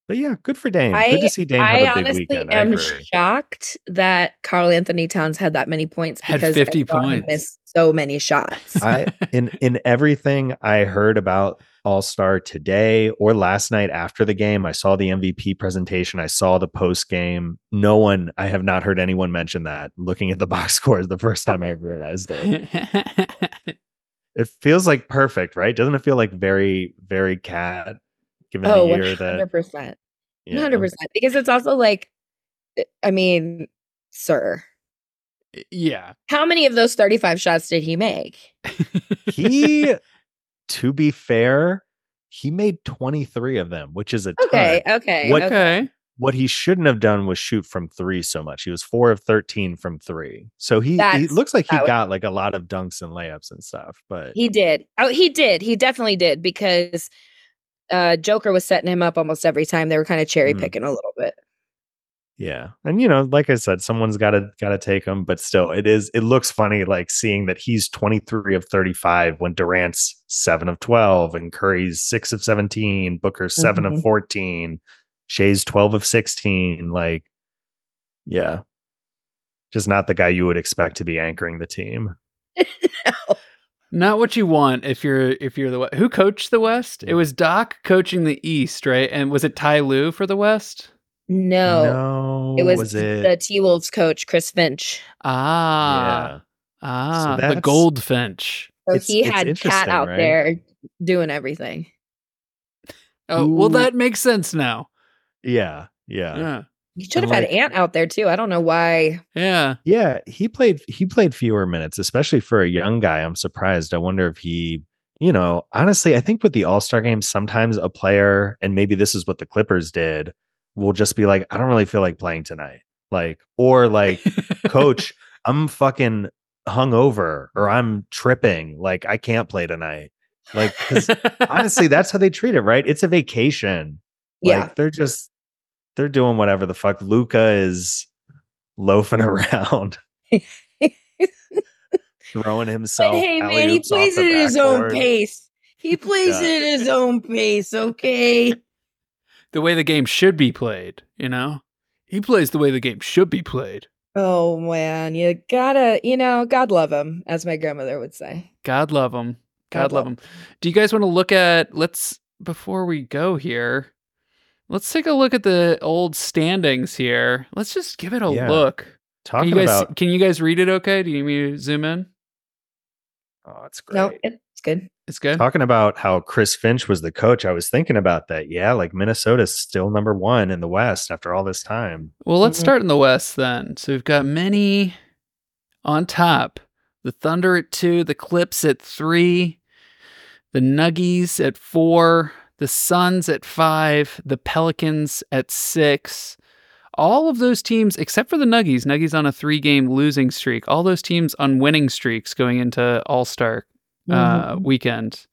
Speaker 3: but yeah, good for Dame. I, good to see Dame I have a big weekend. I am
Speaker 2: shocked that Karl-Anthony Towns had that many points
Speaker 1: because had 50 points.
Speaker 2: Missed so many shots.
Speaker 3: I in in everything I heard about all Star today or last night after the game. I saw the MVP presentation. I saw the post game. No one, I have not heard anyone mention that. Looking at the box scores, the first time I realized it. it feels like perfect, right? Doesn't it feel like very, very cat given
Speaker 2: oh,
Speaker 3: the year 100%.
Speaker 2: that hundred percent. Because it's also like, I mean, sir,
Speaker 1: yeah.
Speaker 2: How many of those thirty-five shots did he make?
Speaker 3: he, to be fair, he made twenty three of them, which is a
Speaker 2: okay. Ton. Okay.
Speaker 3: What,
Speaker 2: okay.
Speaker 3: What he shouldn't have done was shoot from three so much. He was four of thirteen from three, so he, he looks like he got like a lot of dunks and layups and stuff. But
Speaker 2: he did. Oh, he did. He definitely did because uh, Joker was setting him up almost every time. They were kind of cherry mm-hmm. picking mm. a little bit.
Speaker 3: Yeah. And you know, like I said, someone's got to got to take him, but still it is it looks funny like seeing that he's 23 of 35 when Durant's 7 of 12 and Curry's 6 of 17, Booker's 7 mm-hmm. of 14, Shai's 12 of 16 like yeah. Just not the guy you would expect to be anchoring the team.
Speaker 1: no. Not what you want if you're if you're the who coached the West? It was Doc coaching the East, right? And was it Ty Lue for the West?
Speaker 2: No,
Speaker 3: no,
Speaker 2: it was, was it... the T Wolves coach Chris Finch.
Speaker 1: Ah, yeah. ah, so the Goldfinch.
Speaker 2: So it's, he it's had Cat out right? there doing everything.
Speaker 1: Oh Ooh. well, that makes sense now.
Speaker 3: Yeah, yeah,
Speaker 1: yeah.
Speaker 2: He should have like, had Ant out there too. I don't know why.
Speaker 1: Yeah.
Speaker 3: Yeah. He played he played fewer minutes, especially for a young guy. I'm surprised. I wonder if he, you know, honestly, I think with the All-Star game, sometimes a player, and maybe this is what the Clippers did, will just be like, I don't really feel like playing tonight. Like, or like, coach, I'm fucking hungover or I'm tripping. Like, I can't play tonight. Like, honestly, that's how they treat it, right? It's a vacation.
Speaker 2: Yeah.
Speaker 3: Like, they're just they're doing whatever the fuck. Luka is loafing around. throwing himself.
Speaker 2: But hey man, he plays it at his own pace. He plays yeah. it at his own pace, okay?
Speaker 1: The way the game should be played, you know? He plays the way the game should be played.
Speaker 2: Oh man, you gotta, you know, God love him, as my grandmother would say.
Speaker 1: God love him. God, God love him. Do you guys want to look at let's before we go here? Let's take a look at the old standings here. Let's just give it a yeah. look.
Speaker 3: Talking
Speaker 1: can you
Speaker 3: guys,
Speaker 1: about can you guys read it okay? Do you need me to zoom in?
Speaker 3: Oh, it's great.
Speaker 2: No, it's good.
Speaker 1: It's good.
Speaker 3: Talking about how Chris Finch was the coach, I was thinking about that. Yeah, like Minnesota's still number one in the West after all this time.
Speaker 1: Well, let's mm-hmm. start in the West then. So we've got many on top. The Thunder at two, the Clips at three, the Nuggies at four, the Suns at five, the Pelicans at six. All of those teams, except for the Nuggies, Nuggies on a three game losing streak, all those teams on winning streaks going into All Star uh, mm-hmm. weekend.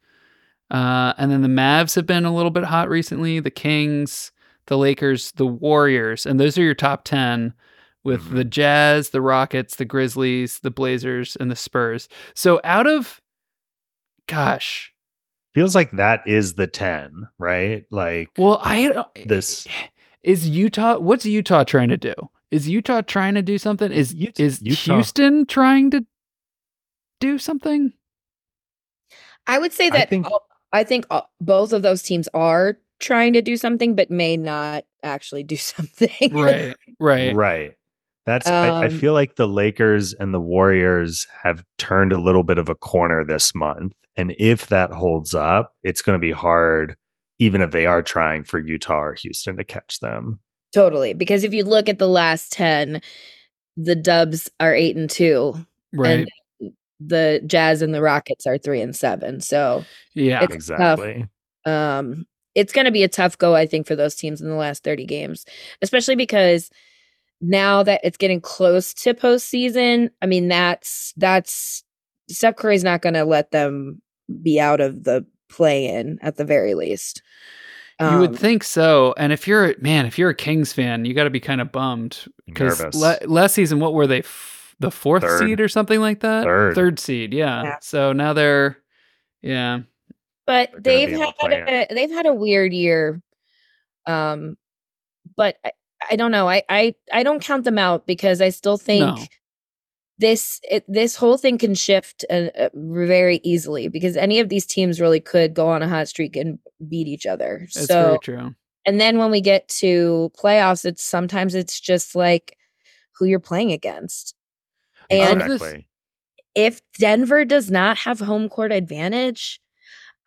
Speaker 1: Uh, and then the Mavs have been a little bit hot recently, the Kings, the Lakers, the Warriors. And those are your top 10 with mm-hmm. the Jazz, the Rockets, the Grizzlies, the Blazers, and the Spurs. So out of, gosh,
Speaker 3: feels like that is the 10 right like
Speaker 1: well i uh,
Speaker 3: this
Speaker 1: is utah what's utah trying to do is utah trying to do something is Utah, is Utah. houston trying to do something
Speaker 2: i would say that I think, all, I think all, both of those teams are trying to do something but may not actually do something
Speaker 1: right right
Speaker 3: right that's um, I, I, um feel like the Lakers and the Warriors have turned a little bit of a corner this month. And if that holds up, it's going to be hard, even if they are trying for Utah or Houston to catch them.
Speaker 2: Totally. Because if you look at the last 10, the Dubs are eight and two.
Speaker 1: Right.
Speaker 2: And the Jazz and the Rockets are three and seven. So
Speaker 1: yeah,
Speaker 3: exactly.
Speaker 2: Tough. Um, it's going to be a tough go, I think, for those teams in the last 30 games, especially because now that it's getting close to postseason, I mean, that's, that's, Steph Curry's not going to let them be out of the play in at the very least.
Speaker 1: Um, you would um, think so. And if you're man, if you're a Kings fan, you got to be kind of bummed because le- last season, what were they? F- the fourth Third. seed or something like that.
Speaker 3: Third,
Speaker 1: Third seed, yeah. yeah. So now they're, yeah.
Speaker 2: But they've had a, they've had a weird year. Um, but I, I don't know. I I I don't count them out because I still think no this it, this whole thing can shift uh, uh, very easily because any of these teams really could go on a hot streak and beat each other.
Speaker 1: That's
Speaker 2: so,
Speaker 1: very true.
Speaker 2: And then when we get to playoffs, it's sometimes it's just like who you're playing against. And exactly. if Denver does not have home court advantage,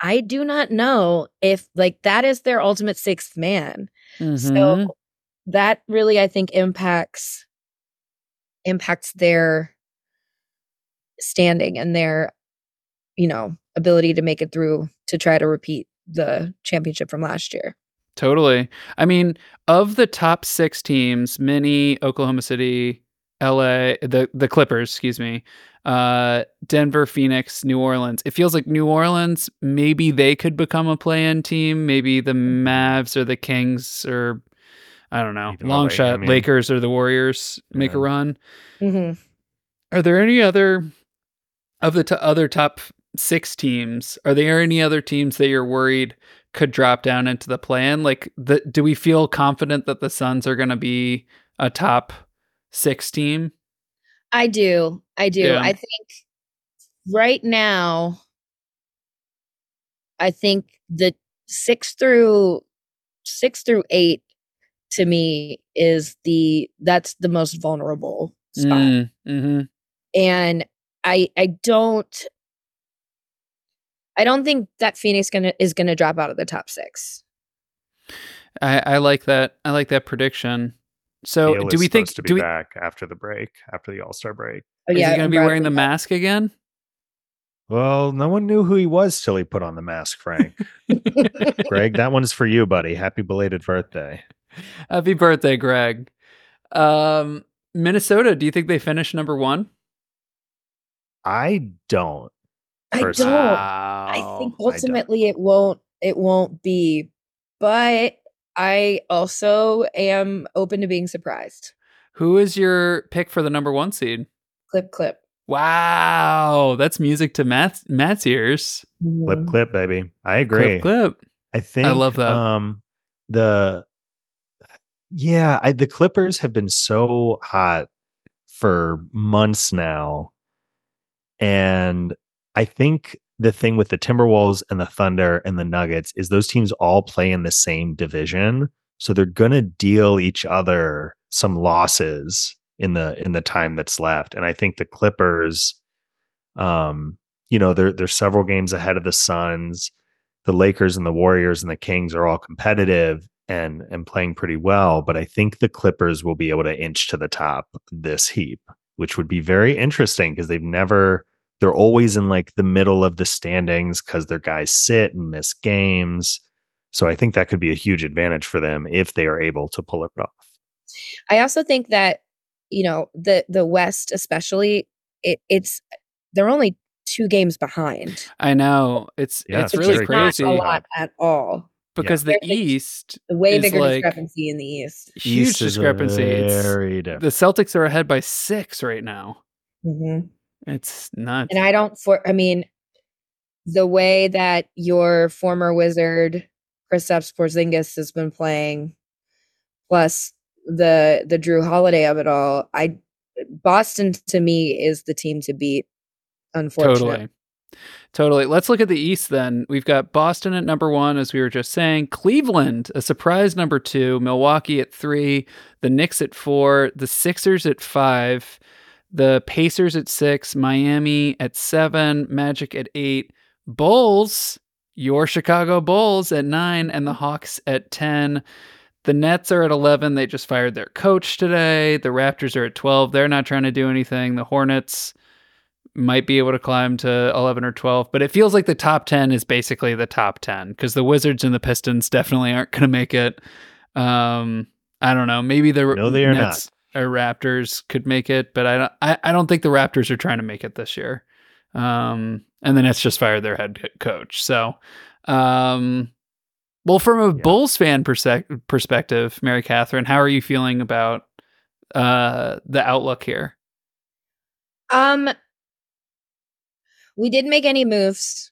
Speaker 2: I do not know if like that is their ultimate sixth man. Mm-hmm. So that really I think impacts impacts their standing and their you know ability to make it through to try to repeat the championship from last year.
Speaker 1: Totally. I mean, of the top 6 teams, many Oklahoma City, LA, the the Clippers, excuse me, uh, Denver, Phoenix, New Orleans. It feels like New Orleans, maybe they could become a play-in team. Maybe the Mavs or the Kings or I don't know, long shot I mean, Lakers or the Warriors make yeah. a run. Mm-hmm. Are there any other of the t- other top six teams? Are there any other teams that you're worried could drop down into the plan? Like, the, do we feel confident that the Suns are going to be a top six team?
Speaker 2: I do. I do. Yeah. I think right now, I think the six through six through eight to me is the that's the most vulnerable spot. Mm, mm-hmm. And I I don't I don't think that Phoenix gonna is gonna drop out of the top six.
Speaker 1: I, I like that. I like that prediction. So, Neil do we think
Speaker 3: to
Speaker 1: be
Speaker 3: we, back after the break, after the All Star break?
Speaker 1: Oh, yeah, is he going to be wearing the mask again?
Speaker 3: Well, no one knew who he was till he put on the mask, Frank. Greg, that one's for you, buddy. Happy belated birthday.
Speaker 1: Happy birthday, Greg. Um, Minnesota, do you think they finish number one?
Speaker 3: I don't.
Speaker 2: I don't. I think ultimately I it won't. It won't be. But I also am open to being surprised.
Speaker 1: Who is your pick for the number one seed?
Speaker 2: Clip, clip.
Speaker 1: Wow, that's music to Matt's Matt's ears.
Speaker 3: Clip, mm-hmm. clip, baby. I agree.
Speaker 1: Clip, clip.
Speaker 3: I think
Speaker 1: I love that.
Speaker 3: Um, the yeah, I, the Clippers have been so hot for months now, and I think the thing with the Timberwolves and the Thunder and the Nuggets is those teams all play in the same division. So they're going to deal each other some losses in the in the time that's left. And I think the Clippers um you know, they're they're several games ahead of the Suns. The Lakers and the Warriors and the Kings are all competitive and and playing pretty well, but I think the Clippers will be able to inch to the top this heap, which would be very interesting because they've never they're always in like the middle of the standings because their guys sit and miss games. So I think that could be a huge advantage for them if they are able to pull it off.
Speaker 2: I also think that you know the the West, especially, it, it's they're only two games behind.
Speaker 1: I know it's yeah, it's, it's really crazy.
Speaker 2: Not a lot at all
Speaker 1: because yeah. the East
Speaker 2: the way bigger like, discrepancy in the East.
Speaker 1: Huge East discrepancy. Very different. The Celtics are ahead by six right now. Mm-hmm. It's nuts.
Speaker 2: And I don't for I mean the way that your former wizard Kristaps Porzingis has been playing, plus the the Jrue Holiday of it all, I Boston to me is the team to beat. Unfortunately.
Speaker 1: Totally. Totally. Let's look at the East then. We've got Boston at number one, as we were just saying. Cleveland, a surprise number two. Milwaukee at three. The Knicks at four. The Sixers at five the Pacers at six, Miami at seven, Magic at eight, Bulls, your Chicago Bulls at nine, and the Hawks at 10. The Nets are at 11. They just fired their coach today. The Raptors are at 12. They're not trying to do anything. The Hornets might be able to climb to 11 or 12, but it feels like the top 10 is basically the top 10 because the Wizards and the Pistons definitely aren't going to make it. Um, I don't know. Maybe the
Speaker 3: no, they are Nets, not
Speaker 1: or Raptors could make it, but I don't. I, I don't think the Raptors are trying to make it this year. Um, and then it's just fired their head coach. So, um, well, from a yeah. Bulls fan perse- perspective, Mary Catherine, how are you feeling about uh the outlook here?
Speaker 2: Um, we didn't make any moves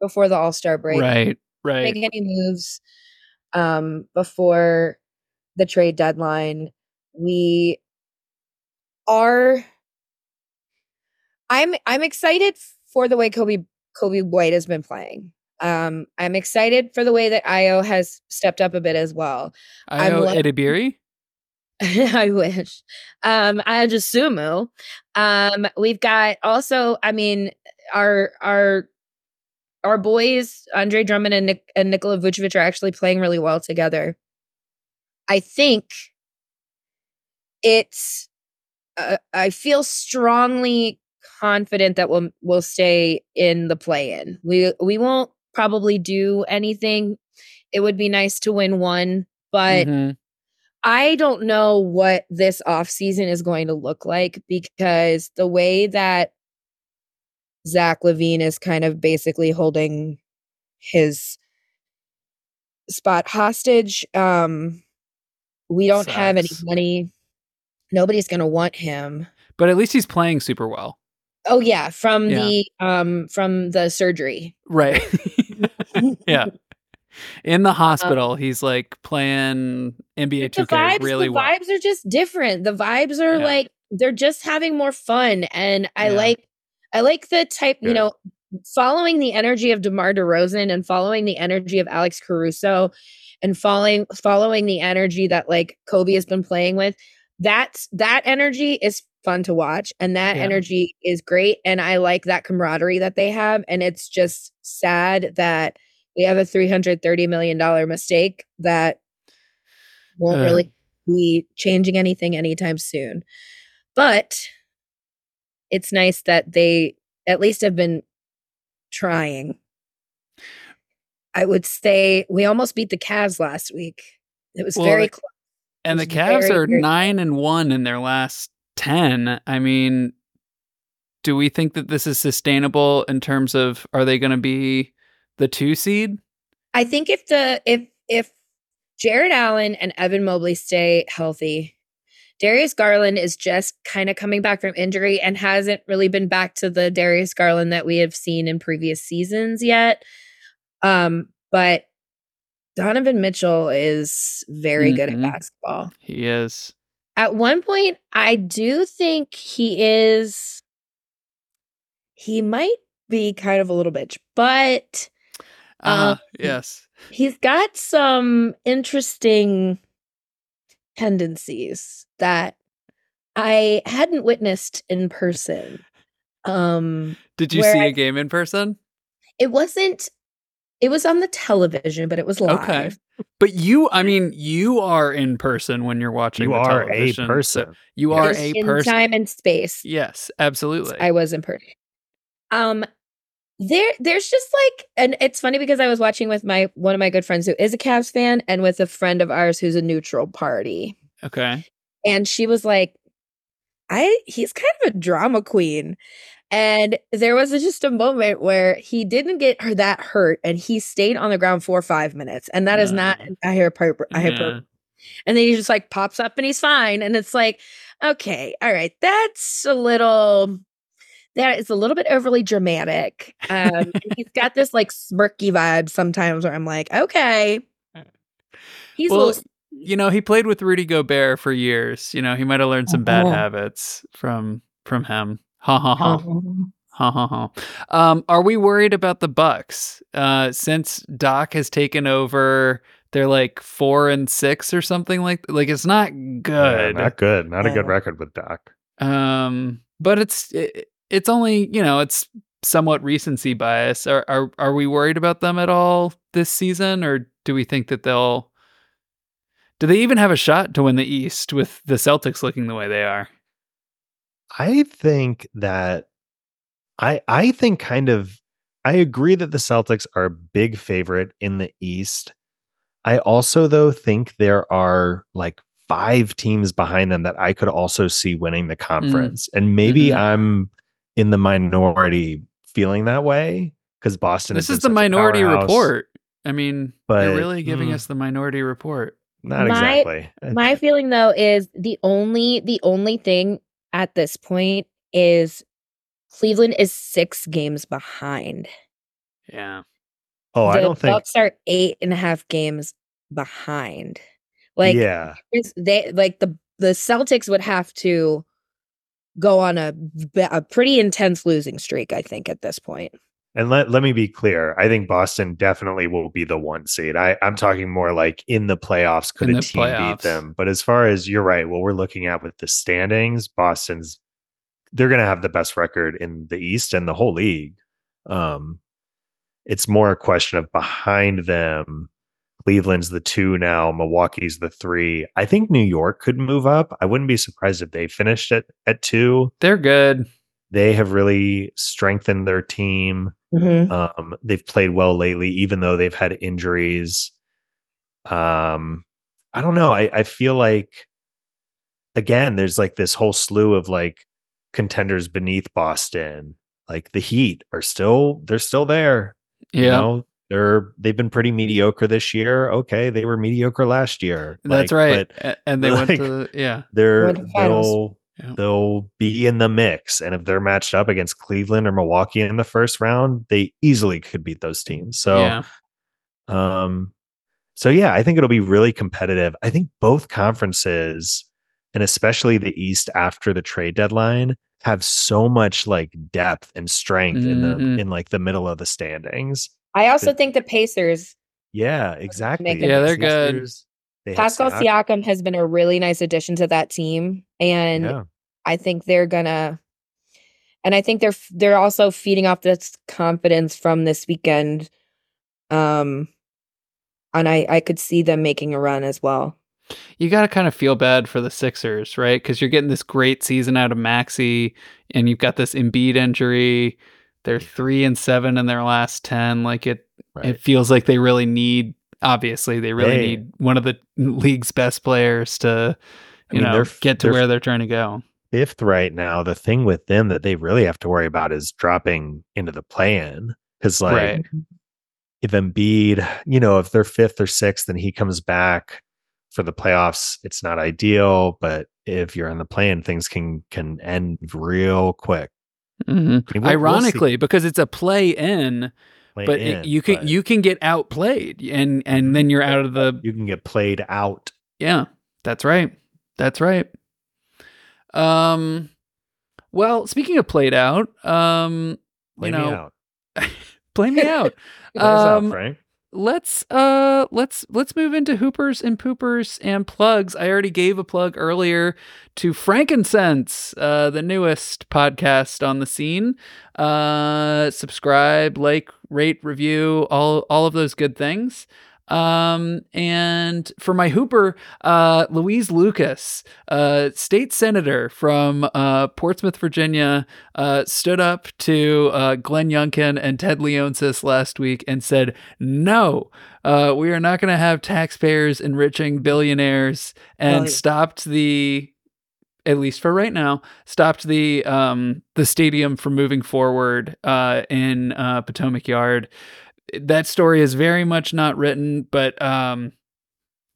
Speaker 2: before the All Star break.
Speaker 1: Right, right.
Speaker 2: Make any moves um before the trade deadline we are I'm I'm excited for the way Coby Coby White has been playing. Um, I'm excited for the way that Ayo has stepped up a bit as well.
Speaker 1: Ayo lo- Edebiri?
Speaker 2: I wish. Um, Dosunmu. Um, we've got also, I mean, our our our boys, Andre Drummond and Nick and Nikola Vucevic are actually playing really well together. I think it's uh, I feel strongly confident that we'll we'll stay in the play-in. We we won't probably do anything. It would be nice to win one, but mm-hmm. I don't know what this off season is going to look like because the way that Zach LaVine is kind of basically holding his spot hostage. Um, we don't Sucks. have any money. Nobody's going to want him.
Speaker 1: But at least he's playing super well.
Speaker 2: Oh yeah, from yeah. the um from the surgery.
Speaker 1: Right. yeah. In the hospital, um, he's like playing NBA 2K
Speaker 2: vibes,
Speaker 1: really
Speaker 2: the
Speaker 1: well.
Speaker 2: vibes are just different. The vibes are yeah. like they're just having more fun and I yeah. like I like the type, you know, following the energy of DeMar DeRozan and following the energy of Alex Caruso and following following the energy that like Coby has been playing with. That's that energy is fun to watch and that yeah. energy is great and I like that camaraderie that they have and it's just sad that we have a 330 million dollar mistake that won't uh. really be changing anything anytime soon. But it's nice that they at least have been trying. I would say we almost beat the Cavs last week. It was well, very close.
Speaker 1: And the Cavs are very nine and one in their last 10. I mean, do we think that this is sustainable in terms of are they going to be the two seed?
Speaker 2: I think if the if if Jarrett Allen and Evan Mobley stay healthy, Darius Garland is just kind of coming back from injury and hasn't really been back to the Darius Garland that we have seen in previous seasons yet. Um, but Donovan Mitchell is very mm-hmm. good at mm-hmm. basketball.
Speaker 1: He is.
Speaker 2: At one point, I do think he is. He might be kind of a little bitch, but
Speaker 1: uh, um, yes,
Speaker 2: he's got some interesting tendencies that I hadn't witnessed in person. Um,
Speaker 1: Did you see I, a game in person?
Speaker 2: It wasn't. It was on the television, but it was live. Okay.
Speaker 1: But you, I mean, you are in person when you're watching.
Speaker 3: You
Speaker 1: are
Speaker 3: a person.
Speaker 1: So you are a
Speaker 2: in
Speaker 1: person.
Speaker 2: Time and space.
Speaker 1: Yes, absolutely.
Speaker 2: I was in person. Um, there, there's just like, and it's funny because I was watching with my one of my good friends who is a Cavs fan, and with a friend of ours who's a neutral party.
Speaker 1: Okay.
Speaker 2: And she was like, I he's kind of a drama queen. And there was just a moment where he didn't get her that hurt and he stayed on the ground for five minutes. And that is not a hyper, a hyper. Yeah. And then he just like pops up and he's fine. And it's like, okay, all right, that's a little that is a little bit overly dramatic. Um, he's got this like smirky vibe sometimes where I'm like, okay.
Speaker 1: He's well, little... you know, he played with Rudy Gobert for years. You know, he might have learned some bad uh-huh. habits from from him. Ha ha ha. Uh-huh. Ha ha ha. Um, are we worried about the Bucks? Uh, since Doc has taken over, they're like four and six or something like like it's not good.
Speaker 3: Yeah, not good. Not a good record with Doc.
Speaker 1: Um, but it's it, it's only you know it's somewhat recency bias. Are are are we worried about them at all this season, or do we think that they'll? Do they even have a shot to win the East with the Celtics looking the way they are?
Speaker 3: I think that I I think kind of I agree that the Celtics are a big favorite in the East. I also though think there are like five teams behind them that I could also see winning the mm. conference. Mm. And maybe mm-hmm. I'm in the minority feeling that way because Boston.
Speaker 1: This is the minority report. I mean, but, you're really giving mm, us the minority report.
Speaker 3: Not my, exactly.
Speaker 2: my feeling though is the only the only thing at this point is Cleveland is six games behind.
Speaker 1: Yeah.
Speaker 3: Oh, the I don't
Speaker 2: Bucks think are eight and a half games behind. Like,
Speaker 3: yeah,
Speaker 2: they like the the Celtics would have to go on a, a pretty intense losing streak, I think, at this point.
Speaker 3: And let, let me be clear. I think Boston definitely will be the one seed. I, I'm talking more like in the playoffs, could in a team playoffs. beat them? But as far as you're right, what we're looking at with the standings, Boston's they're gonna have the best record in the East and the whole league. Um it's more a question of behind them Cleveland's the two now, Milwaukee's the three. I think New York could move up. I wouldn't be surprised if they finished at at two.
Speaker 1: They're good.
Speaker 3: They have really strengthened their team. Mm-hmm. Um, they've played well lately, even though they've had injuries. Um, I don't know. I, I feel like again, there's like this whole slew of like contenders beneath Boston. Like the Heat are still they're still there.
Speaker 1: Yeah. You know,
Speaker 3: they're they've been pretty mediocre this year. Okay, they were mediocre last year.
Speaker 1: That's like, right. and they like, went to yeah.
Speaker 3: They're they'll yeah. they'll be in the mix, and if they're matched up against Cleveland or Milwaukee in the first round, they easily could beat those teams. So, yeah. um, so yeah, I think it'll be really competitive. I think both conferences, and especially the East after the trade deadline, have so much like depth and strength mm-hmm. in the mm-hmm. in like the middle of the standings
Speaker 2: I also the, think the Pacers.
Speaker 3: Yeah, exactly.
Speaker 1: Yeah, they're good.
Speaker 2: They Pascal Siakam has been a really nice addition to that team, and yeah. I think they're gonna. And I think they're they're also feeding off this confidence from this weekend, um, and I I could see them making a run as well.
Speaker 1: You got to kind of feel bad for the Sixers, right? Because you're getting this great season out of Maxey, and you've got this Embiid injury. They're three and seven in their last ten. Like it, right. it feels like they really need. Obviously, they really they, need one of the league's best players to, you I mean, know, get to where they're trying to go.
Speaker 3: Fifth right now. The thing with them that they really have to worry about is dropping into the play-in because, like, right. if Embiid, you know, if they're fifth or sixth, and he comes back for the playoffs, it's not ideal. But if you're in the play-in, things can can end real quick.
Speaker 1: Mm-hmm. we'll, Ironically, we'll because it's a play in, play but in, you can but you can get outplayed, and and then you're out of the.
Speaker 3: You can get played out.
Speaker 1: Yeah, that's right. That's right. Um, well, speaking of played out, um, play you know, play me out.
Speaker 3: um, out, Frank
Speaker 1: let's uh let's let's move into hoopers and poopers and plugs. I already gave a plug earlier to Frank and Sense uh the newest podcast on the scene. Uh subscribe like rate review all all of those good things um, and for my Hooper, uh, Louise Lucas, uh, state senator from uh, Portsmouth, Virginia, uh, stood up to uh, Glenn Youngkin and Ted Leonsis last week and said, no, uh, we are not going to have taxpayers enriching billionaires and stopped the at least for right now, stopped the um, the stadium from moving forward uh, in uh, Potomac Yard that story is very much not written, but um,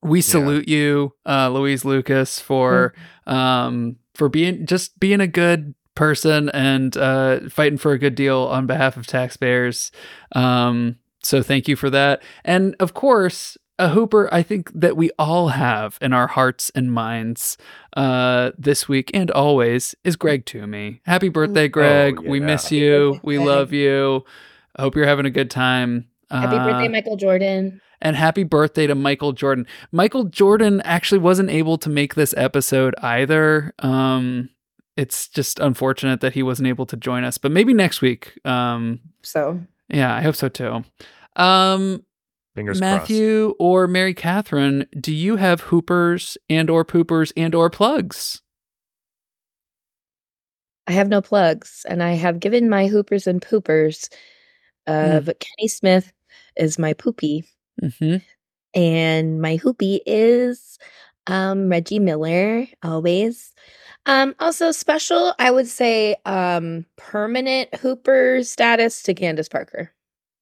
Speaker 1: we salute yeah. you, uh, Louise Lucas, for mm-hmm. um, for being just being a good person and uh, fighting for a good deal on behalf of taxpayers. Um, so thank you for that. And of course, a hooper I think that we all have in our hearts and minds uh, this week and always is Greg Toomey. Happy birthday, oh, Greg. Oh, yeah. We miss you. We love you. I hope you're having a good time.
Speaker 2: Happy uh, birthday, Michael Jordan.
Speaker 1: And happy birthday to Michael Jordan. Michael Jordan actually wasn't able to make this episode either. Um, it's just unfortunate that he wasn't able to join us, but maybe next week. Um,
Speaker 2: so
Speaker 1: yeah, I hope so too. Um,
Speaker 3: Fingers
Speaker 1: Matthew
Speaker 3: crossed.
Speaker 1: or Mary Catherine, do you have hoopers and or poopers and or plugs?
Speaker 2: I have no plugs, and I have given my hoopers and poopers of mm. Kenny Smith is my poopy. Mm-hmm. And my hoopy is um, Reggie Miller, always. Um, also special, I would say um, permanent hooper status to Candace Parker.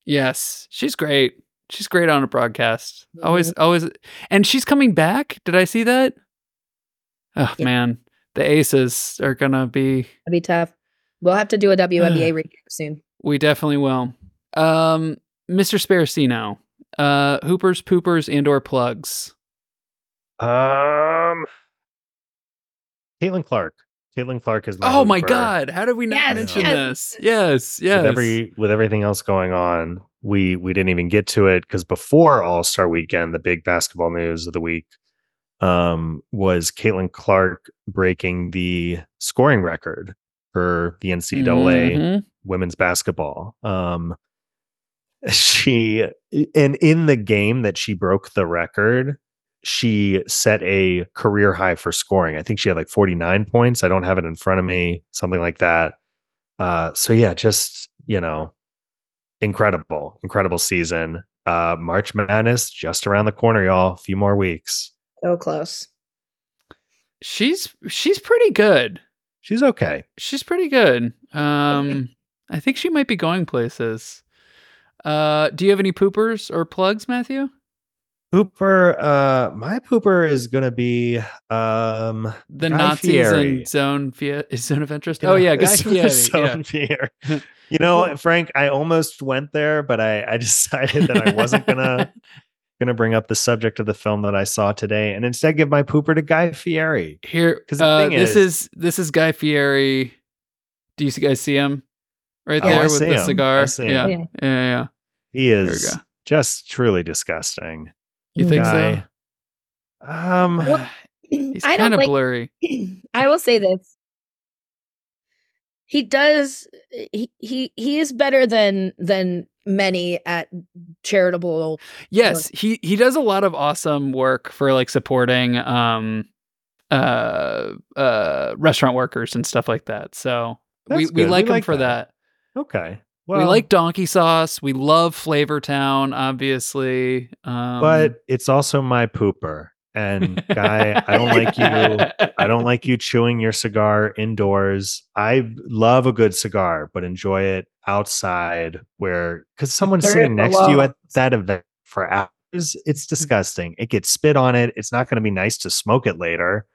Speaker 1: Yes, she's great. She's great on a broadcast. Mm-hmm. Always, always. And she's coming back. Did I see that? Oh, yeah. man. The Aces are going to be.
Speaker 2: It'll be tough. We'll have to do a WNBA recap soon.
Speaker 1: We definitely will. Um, Mr. Sparacino, uh, hoopers, poopers, and or plugs.
Speaker 3: Um, Caitlin Clark. Caitlin Clark is.
Speaker 1: My oh hooper. my God! How did we not yes, mention yes. this? Yes, yes.
Speaker 3: With every with everything else going on, we we didn't even get to it because before All Star Weekend, the big basketball news of the week um, was Caitlin Clark breaking the scoring record for the NCAA mm-hmm. women's basketball. Um, she and in the game that she broke the record, she set a career high for scoring. I think she had like 49 points. I don't have it in front of me, something like that. Uh, so yeah, just you know, incredible, incredible season. Uh, March Madness just around the corner, y'all. A few more weeks.
Speaker 2: So close.
Speaker 1: She's she's pretty good.
Speaker 3: She's okay.
Speaker 1: She's pretty good. Um, I think she might be going places. Uh, do you have any poopers or plugs, Matthew?
Speaker 3: Pooper, uh, my pooper is gonna be um
Speaker 1: the Guy Nazis Fieri. in zone zone of interest. Oh yeah, Guy Fieri. zone
Speaker 3: yeah. Fieri. You know, Frank, I almost went there, but I I decided that I wasn't gonna gonna bring up the subject of the film that I saw today, and instead give my pooper to Guy Fieri.
Speaker 1: Here, because uh, this is, is, this is Guy Fieri. Do you guys see him right oh, there with the him. cigar? Yeah. yeah, yeah, yeah.
Speaker 3: He is just truly disgusting.
Speaker 1: You think guy.
Speaker 3: so? Um, well,
Speaker 1: he's kind of like, blurry.
Speaker 2: I will say this: he does. He he he is better than than many at charitable.
Speaker 1: Yes, he he does a lot of awesome work for like supporting um uh uh restaurant workers and stuff like that. So we, we like we him like for that.
Speaker 3: that. Okay.
Speaker 1: Well, we like donkey sauce. We love Flavor Town, obviously.
Speaker 3: Um, but it's also my pooper. And guy, I don't like you. I don't like you chewing your cigar indoors. I love a good cigar, but enjoy it outside where because someone's sitting next to you at that event for hours. It's disgusting. It gets spit on it. It's not going to be nice to smoke it later.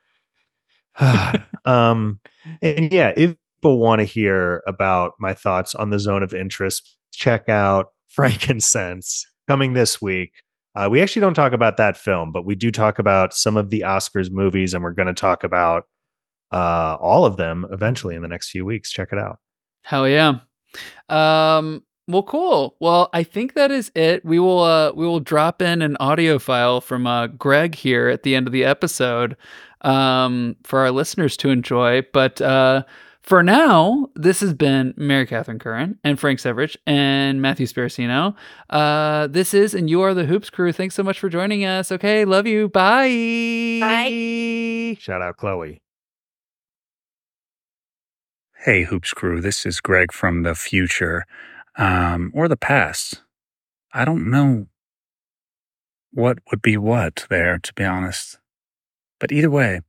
Speaker 3: um, and yeah, if people want to hear about my thoughts on the zone of interest, check out Frank and Sense coming this week. Uh, we actually don't talk about that film, but we do talk about some of the Oscars movies, and we're going to talk about uh, all of them eventually in the next few weeks. Check it out.
Speaker 1: Hell yeah. Um, well, cool. Well, I think that is it. We will uh, we will drop in an audio file from uh, Greg here at the end of the episode um, for our listeners to enjoy. But uh, for now, this has been Mary Catherine Curran and Frank Severich and Matthew Sparacino. Uh, this is and you are the Hoops Crew. Thanks so much for joining us. Okay, love you. Bye.
Speaker 2: Bye.
Speaker 3: Shout out Chloe.
Speaker 4: Hey, Hoops Crew. This is Greg from the future um, or the past. I don't know what would be what there, to be honest. But either way,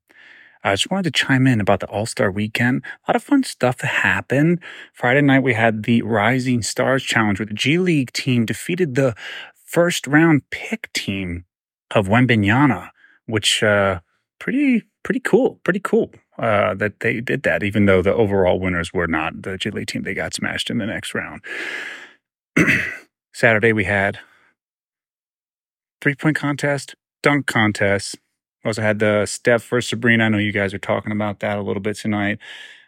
Speaker 4: I just wanted to chime in about the All Star weekend. A lot of fun stuff happened. Friday night, we had the Rising Stars Challenge where the G League team defeated the first round pick team of Wembanyama, which, uh, pretty, pretty cool. Pretty cool, uh, that they did that, even though the overall winners were not the G League team. They got smashed in the next round. Saturday, we had three point contest, dunk contest, also had the Steph versus Sabrina. I know you guys are talking about that a little bit tonight.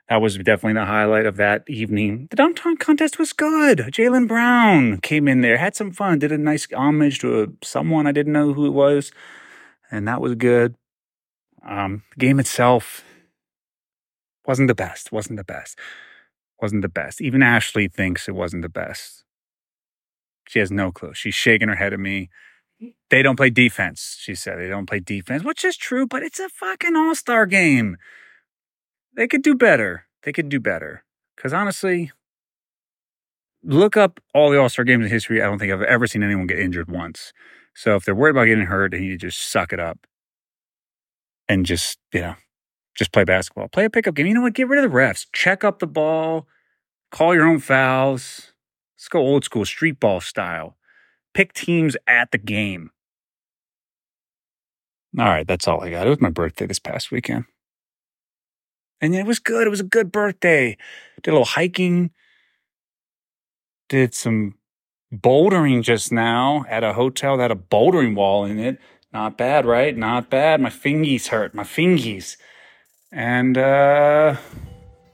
Speaker 4: That was definitely the highlight of that evening. The downtown contest was good. Jaylen Brown came in there, had some fun, did a nice homage to a, someone I didn't know who it was, and that was good. Um, the game itself wasn't the best. wasn't the best. wasn't the best. Even Ashley thinks it wasn't the best. She has no clue. She's shaking her head at me. They don't play defense, she said. They don't play defense, which is true, but it's a fucking all star game. They could do better. They could do better. Because honestly, look up all the all star games in history. I don't think I've ever seen anyone get injured once. So if they're worried about getting hurt, they need to just suck it up and just, you know, just play basketball. Play a pickup game. You know what? Get rid of the refs. Check up the ball. Call your own fouls. Let's go old school, street ball style pick teams at the game. All right, that's all I got. It was my birthday this past weekend. And it was good. It was a good birthday. Did a little hiking. Did some bouldering just now at a hotel that had a bouldering wall in it. Not bad, right? Not bad. My fingies hurt. My fingies. And uh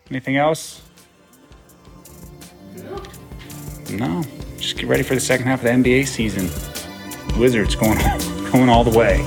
Speaker 4: anything else? No. No just get ready for the second half of the NBA season. Wizards going going all the way.